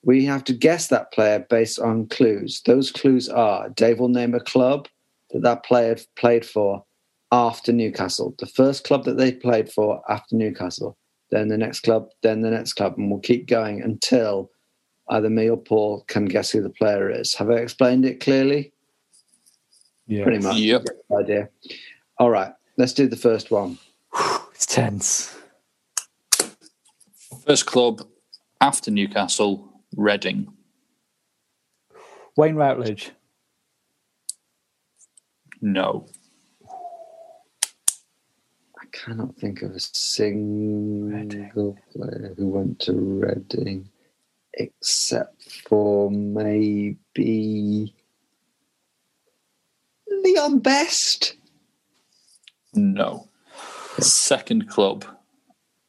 We have to guess that player based on clues. Those clues are: Dave will name a club that that player played for after Newcastle, the first club that they played for after Newcastle, then the next club, then the next club, and we'll keep going until either me or Paul can guess who the player is. Have I explained it clearly? Yeah, Pretty much. Yep. You idea. All right, let's do the first one. it's tense. First club after Newcastle, Reading. Wayne Routledge. No. I cannot think of a single player who went to Reading, except for maybe Leon Best. No. Second club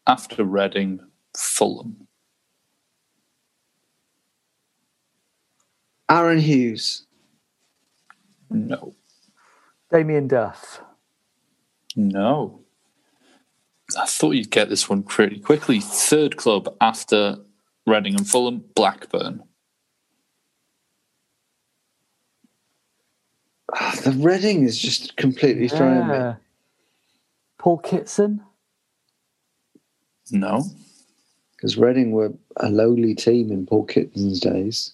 after Reading, Fulham. Aaron Hughes. No. Damien Duff. No. I thought you'd get this one pretty quickly. Third club after Reading and Fulham, Blackburn. Ah, The Reading is just completely throwing me. Paul Kitson. No. Because Reading were a lowly team in Paul Kitson's days.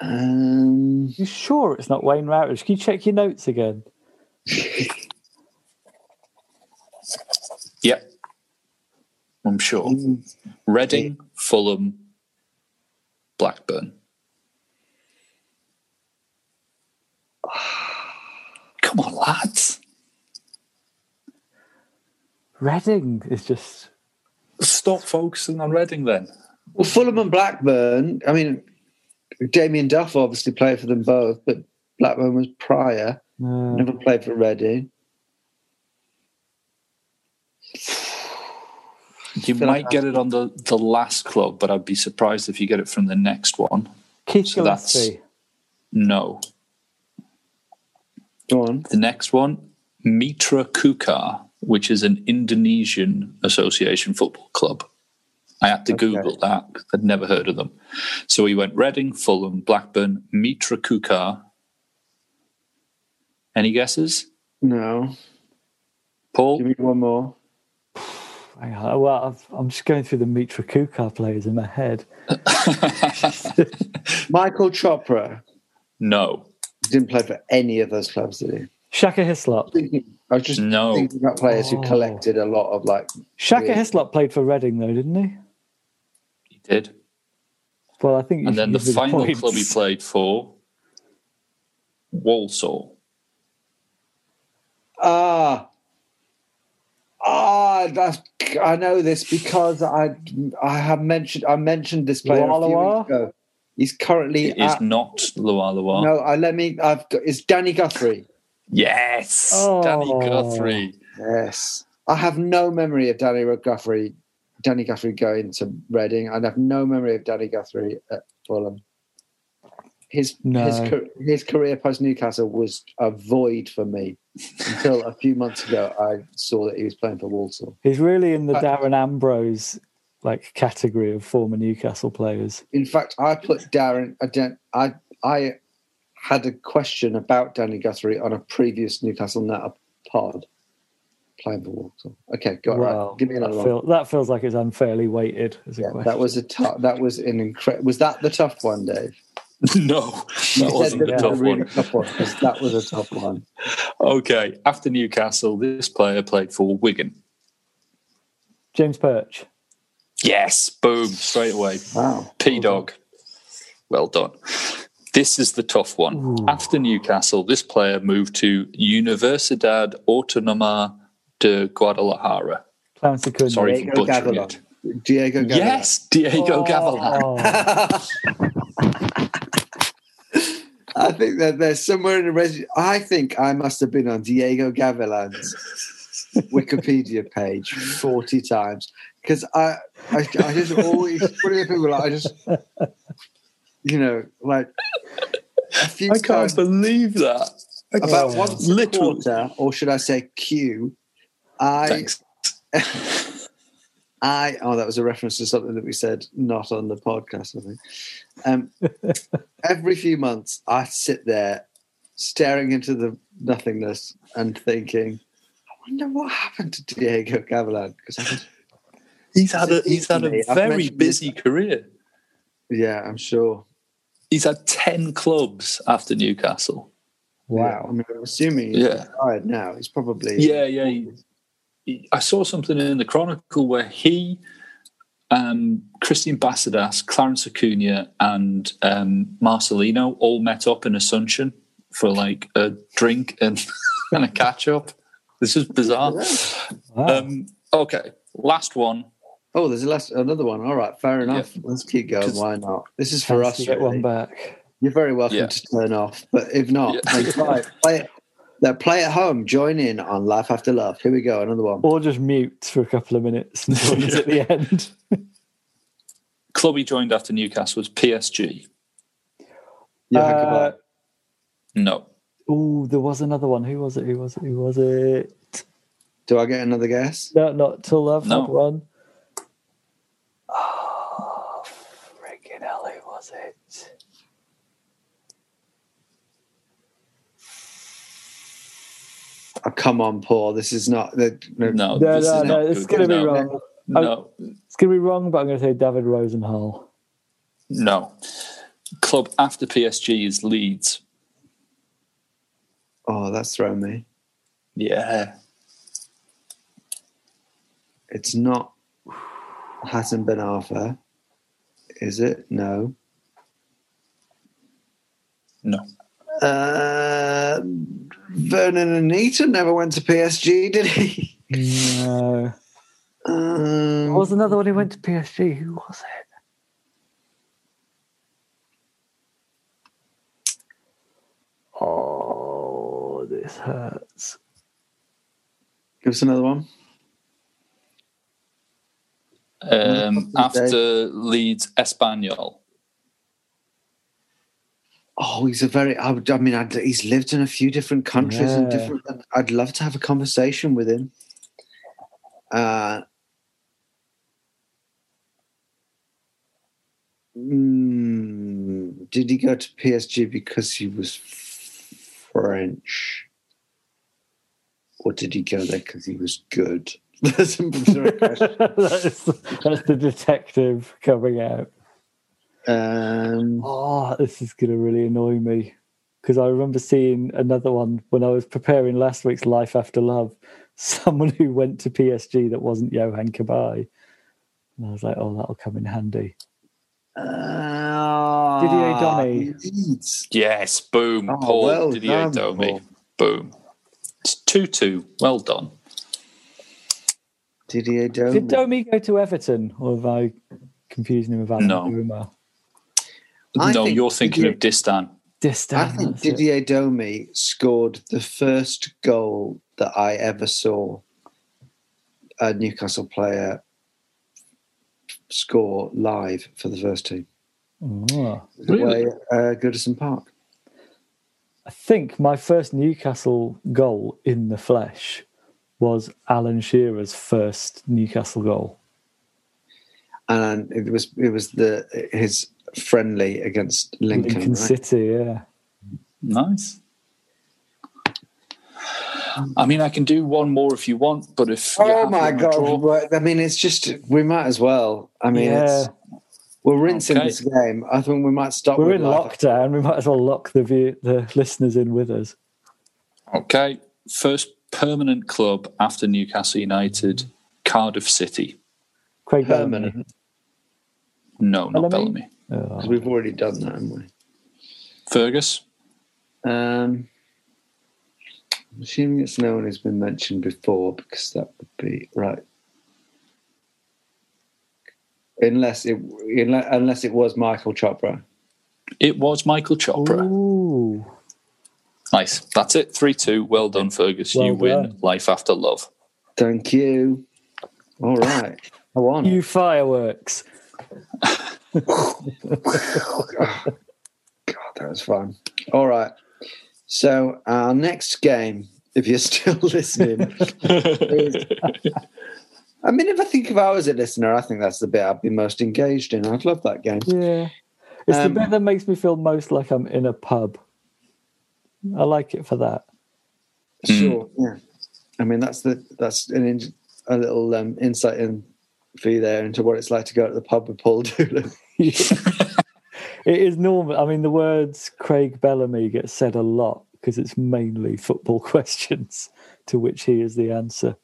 Um, You sure it's not Wayne Routledge? Can you check your notes again? Yep. I'm sure. Hmm. Reading, Fulham, Blackburn. Come on, lads. Reading is just Stop focusing on Reading then. well, Fulham and Blackburn. I mean, Damien Duff obviously played for them both, but Blackburn was prior. Never played for Reading. You feel might like get it on the, the last club, but I'd be surprised if you get it from the next one. Keith So that's- No. Go on. The next one, Mitra Kukar, which is an Indonesian association football club. I had to Okay. Google that. I'd never heard of them. So we went Reading, Fulham, Blackburn, Mitra Kukar. Any guesses? No. Paul? Give me one more. Hang on, Well, I've, I'm just going through the Mitra Kukar players in my head. Michael Chopra no. didn't play for any of those clubs, did he? Shaka Hislop. I was just No. thinking about players who Oh. collected a lot of like. Shaka Yeah. Hislop played for Reading, though, didn't he? He did. Well, I think. And then the final points. club he played for, Walsall. Ah, ah, that's. I know this because I I have mentioned I mentioned this player a few Lualawa? weeks ago. He's currently It is at, not Loire Loire. no. I let me. I've got. It's Danny Guthrie. Yes, Oh. Danny Guthrie. Yes, I have no memory of Danny Guthrie. Danny Guthrie going to Reading. And I have no memory of Danny Guthrie at Fulham. His No. his his career post Newcastle was a void for me until a few months ago. I saw that he was playing for Walsall. He's really in the Uh, Darren Ambrose like category of former Newcastle players. In fact, I put Darren. I don't. I I had a question about Danny Guthrie on a previous Newcastle Net pod playing for Walsall. Okay, go on. Wow, right, give me that, another one. feel, that feels like it's unfairly weighted as a Yeah, question. that was a tough. That was an incredible. Was that the tough one, Dave? no, that wasn't You the tough really one. tough one, 'cause that was a tough one. Okay, after Newcastle, this player played for Wigan. James Perch. Yes, boom, straight away. Wow. P Dog. Well done. This is the tough one. After Newcastle, this player moved to Universidad Autónoma de Guadalajara. Clarence Acuna. Sorry for butchering Gavilan. it. Diego Gavilan. Yes, Diego oh. Gavilan. I think that there's somewhere in the res. I think I must have been on Diego Gavilan's Wikipedia page forty times because I, I, I just always one of the people like, I just, you know, like a few I can't times believe that. about Oh. once a quarter, or should I say Q? I Thanks. I oh that was a reference to something that we said not on the podcast. I think. Um, every few months, I sit there staring into the nothingness and thinking, I wonder what happened to Diego Gavilan because He's had a he's had a very mentioned this- busy career. yeah, I'm sure. He's had ten clubs after Newcastle. Wow. I mean, I'm assuming he's Yeah. retired now. He's probably Yeah, yeah. he- he- I saw something in the Chronicle where he, um, Christian Bassedas, Clarence Acuna, and um, Marcelino all met up in Asunción for like a drink and, and a catch up. This is bizarre. wow. Um, okay, last one. Oh, there's a last, another one. All right, fair enough. Let's keep going. Why not? This is for us. to get really. one back. You're very welcome Yeah. to turn off, but if not, Yeah. then try it. play it. Now, play at home. Join in on Life After Love. Here we go. Another one. Or just mute for a couple of minutes and join us at the end. Club he joined after Newcastle was PSG. Yeah, Uh. No. Oh, there was another one. Who was it? Who was it? Who was it? Do I get another guess? No, not till I've No. had one. Oh, friggin' hell, who was it? Oh, come on, Paul. This is not the no. No, No, this no, is no, not it's going to be No, wrong. No, It's going to be wrong, but I'm going to say David Rozehnal. no. Club after PSG is Leeds. Oh, that's thrown me. Yeah. It's not Hatem Ben Arfa, is it? No. No. Uh, Vurnon Anita never went to PSG, did he? No. Um, What was another one who went to PSG? Who was it? Oh, this hurts. give us another one. Um, after Leeds, Espanyol. Oh, he's a very. I, would, I mean, I'd, he's lived in a few different countries and Yeah. different. I'd love to have a conversation with him. Uh, mm, did he go to PSG because he was French, or did he go there because he was good? That's a that's, that's the detective coming out. Um, Oh, this is going to really annoy me because I remember seeing another one when I was preparing last week's Life After Love. Someone who went to PSG that wasn't Yohan Cabaye, and I was like, "Oh, that'll come in handy." uh, Didier Domi. Yes, boom. Oh, Paul well Didier done, Domi. Paul. Boom. It's 2 2. Well done. Didier Domi. Did Domi go to Everton, or have I confusing him with Alan No. Boomer? I no, think you're thinking Didier- of Distin. Distin. I think that's it. Didier Domi scored the first goal that I ever saw a Newcastle player score live for the first team. Oh. Really? Away at uh, Goodison Park. I think my first Newcastle goal in the flesh was Alan Shearer's first Newcastle goal. And it was it was the his friendly against Lincoln. Lincoln right? City, yeah. Nice. I mean, I can do one more if you want, but if Oh my god! draw- Well, I mean, it's just we might as well. I mean, it's, we're rinsing Okay. this game. I think we might stop. We're with in life. lockdown. We might as well lock the view, the listeners in with us. Okay. First permanent club after Newcastle United, Cardiff City. Craig Bellamy. Permanent. No, not Bellamy? Bellamy. Oh. 'Cause we've already done that, haven't we? Fergus. Um, I'm assuming it's no one who's been mentioned before because that would be right. Unless it unless, unless it was Michael Chopra. It was Michael Chopra. Ooh. Nice. That's it. 3 2. Well done, Fergus. Well you win done. Life After Love. Thank you. All right. Go on. You fireworks. God, that was fun. All right. So our next game, if you're still listening, is, I mean, if I think if I was a listener, I think that's the bit I'd be most engaged in. I'd love that game. Yeah. It's Um, the bit that makes me feel most like I'm in a pub. I like it for that. Sure. Yeah. I mean, that's the that's an in, a little um, insight in for you there into what it's like to go to the pub with Paul Doolan. it is normal. I mean, the words Craig Bellamy get said a lot because it's mainly football questions to which he is the answer.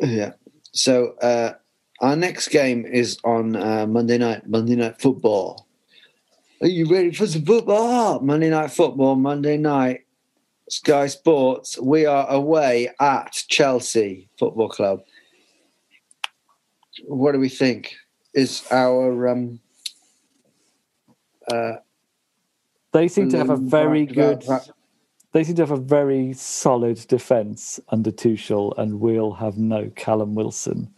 Yeah. So uh, our next game is on uh, Monday night. Monday night football. Are you ready for some football? Monday night football. Monday night. Sky Sports. We are away at Chelsea Football Club. What do we think? Is our um, uh, They seem to have a very right, good. right, They seem to have a very solid defence under Tuchel, and we'll have no Callum Wilson.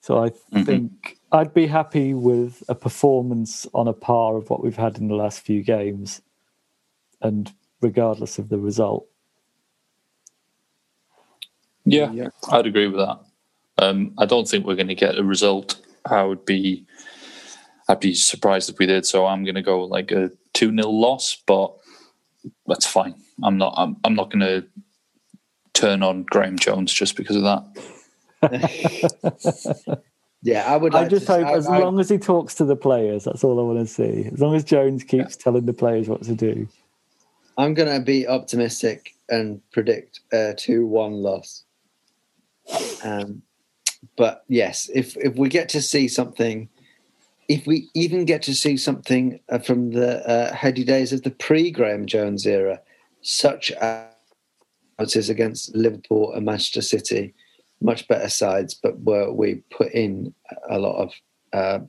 So I Mhm. think I'd be happy with a performance on a par of what we've had in the last few games, and regardless of the result. Yeah, Yeah. I'd agree with that. Um, I don't think we're going to get a result. I would be, I'd be surprised if we did. So I'm going to go like a two 0 loss, but that's fine. I'm not. I'm, I'm not going to turn on Graeme Jones just because of that. Yeah, I would. I just to, hope I- as I- long as he talks to the players, that's all I want to see. As long as Jones keeps telling the players what to do. I'm going to be optimistic and predict a two-one loss. Um, but yes, if if we get to see something, if we even get to see something uh, from the uh, heady days of the pre-Graeme Jones era, such as against Liverpool and Manchester City, much better sides, but where we put in a lot of uh,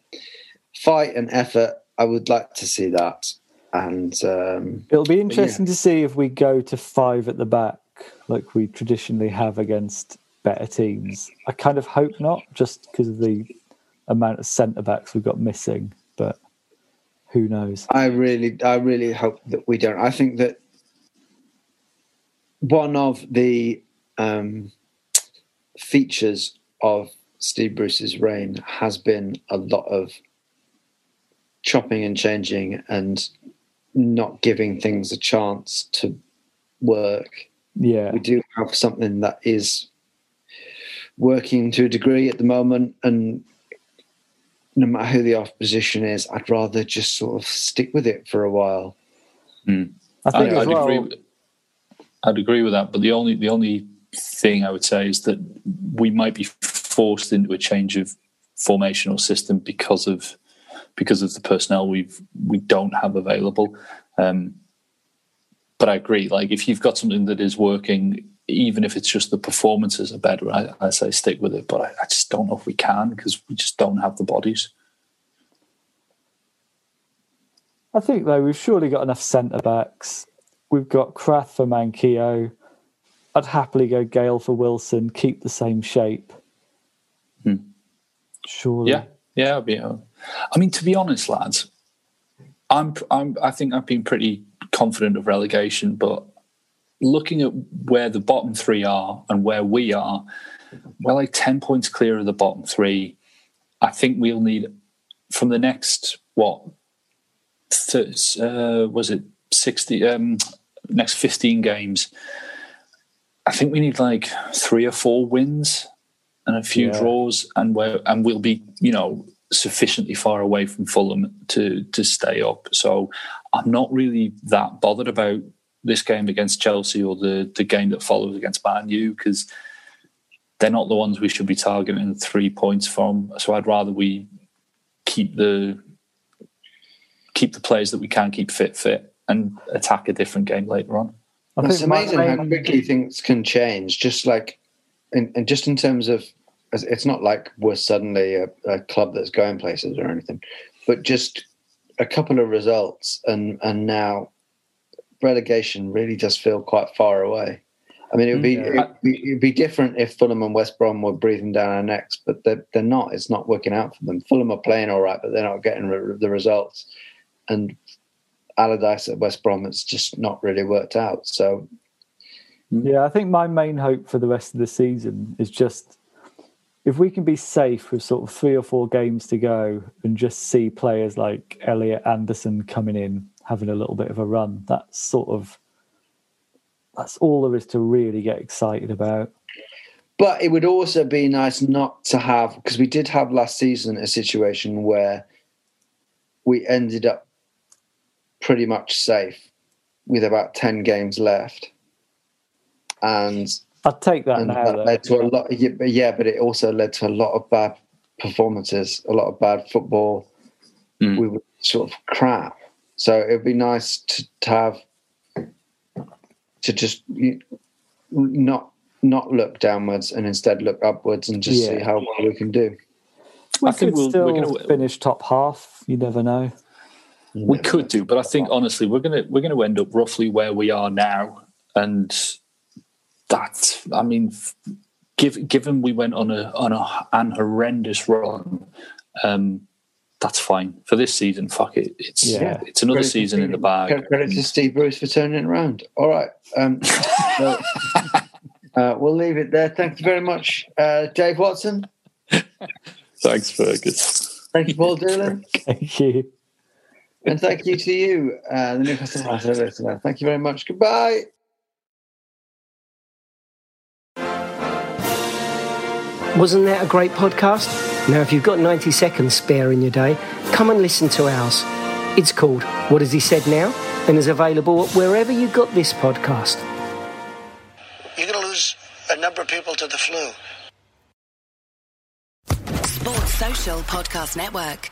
fight and effort, I would like to see that. And um, It'll be interesting to see if we go to five at the back, like we traditionally have against better teams. I kind of hope not, just because of the amount of centre backs we've got missing. But who knows? I really, I really hope that we don't. I think that one of the um, features of Steve Bruce's reign has been a lot of chopping and changing and not giving things a chance to work. Yeah, We do have something that is working to a degree at the moment, and no matter who the opposition is, I'd rather just sort of stick with it for a while. I I, think as I'd well. agree. With, I'd agree with that, but the only the only thing I would say is that we might be forced into a change of formation or system because of because of the personnel we've we don't have available. Um, but I agree. Like if you've got something that is working, even if it's just the performances are better, I, I say stick with it. But I, I just don't know if we can because we just don't have the bodies. I think though we've surely got enough centre backs. We've got Krafth for Manquillo. I'd happily go Gayle for Wilson. Keep the same shape. Hmm. Surely. Yeah, yeah. Be, uh, I mean, to be honest, lads, I'm, I'm, I think I've been pretty confident of relegation, but looking at where the bottom three are and where we are, we're like ten points clear of the bottom three. I think we'll need from the next what th- uh, was it sixty um, next fifteen games. I think we need like three or four wins and a few Yeah. draws, and we're and we'll be you know sufficiently far away from Fulham to to stay up. So I'm not really that bothered about this game against Chelsea or the the game that follows against Man U because they're not the ones we should be targeting three points from. So I'd rather we keep the keep the players that we can keep fit fit and attack a different game later on. I It's amazing how quickly things can change. Just like, and, and just in terms of, it's not like we're suddenly a, a club that's going places or anything, but just a couple of results, and and now relegation really does feel quite far away. I mean, it would be, Yeah. it'd be it'd be different if Fulham and West Brom were breathing down our necks, but they're they're not. It's not working out for them. Fulham are playing all right, but they're not getting re- the results, and Allardyce at West Brom, it's just not really worked out. So hmm. Yeah, I think my main hope for the rest of the season is just if we can be safe with sort of three or four games to go and just see players like Elliot Anderson coming in, having a little bit of a run. That's sort of that's all there is to really get excited about. But it would also be nice not to have because we did have last season a situation where we ended up pretty much safe with about ten games left, and, I'd take that and now. that led to a lot. Yeah, but yeah, but it also led to a lot of bad performances, a lot of bad football. Mm. We were sort of crap. So it would be nice to, to have to just not not look downwards and instead look upwards and just see how well we can do. we I think could we'll- still we're gonna- finish top half. You never know. We could do, but I think honestly, we're gonna we're gonna end up roughly where we are now, and that I mean, f- give, given we went on a on a, an horrendous run, um, that's fine for this season. Fuck it, it's Yeah. it's another Credit to season in the bag. Credit to Steve Bruce for turning it around. All right. Um, so, uh, we'll leave it there. Thank you very much, uh, Dave Watson. Thanks, Fergus. Thank you, Paul Doolan. Thank you. and thank you to you, uh, the Newcastle United listener. Thank you very much. Goodbye. Wasn't that a great podcast? Now, if you've got 90 seconds spare in your day, come and listen to ours. It's called What Has He Said Now? and is available wherever you got this podcast. You're going to lose a number of people to the flu. Sports Social Podcast Network.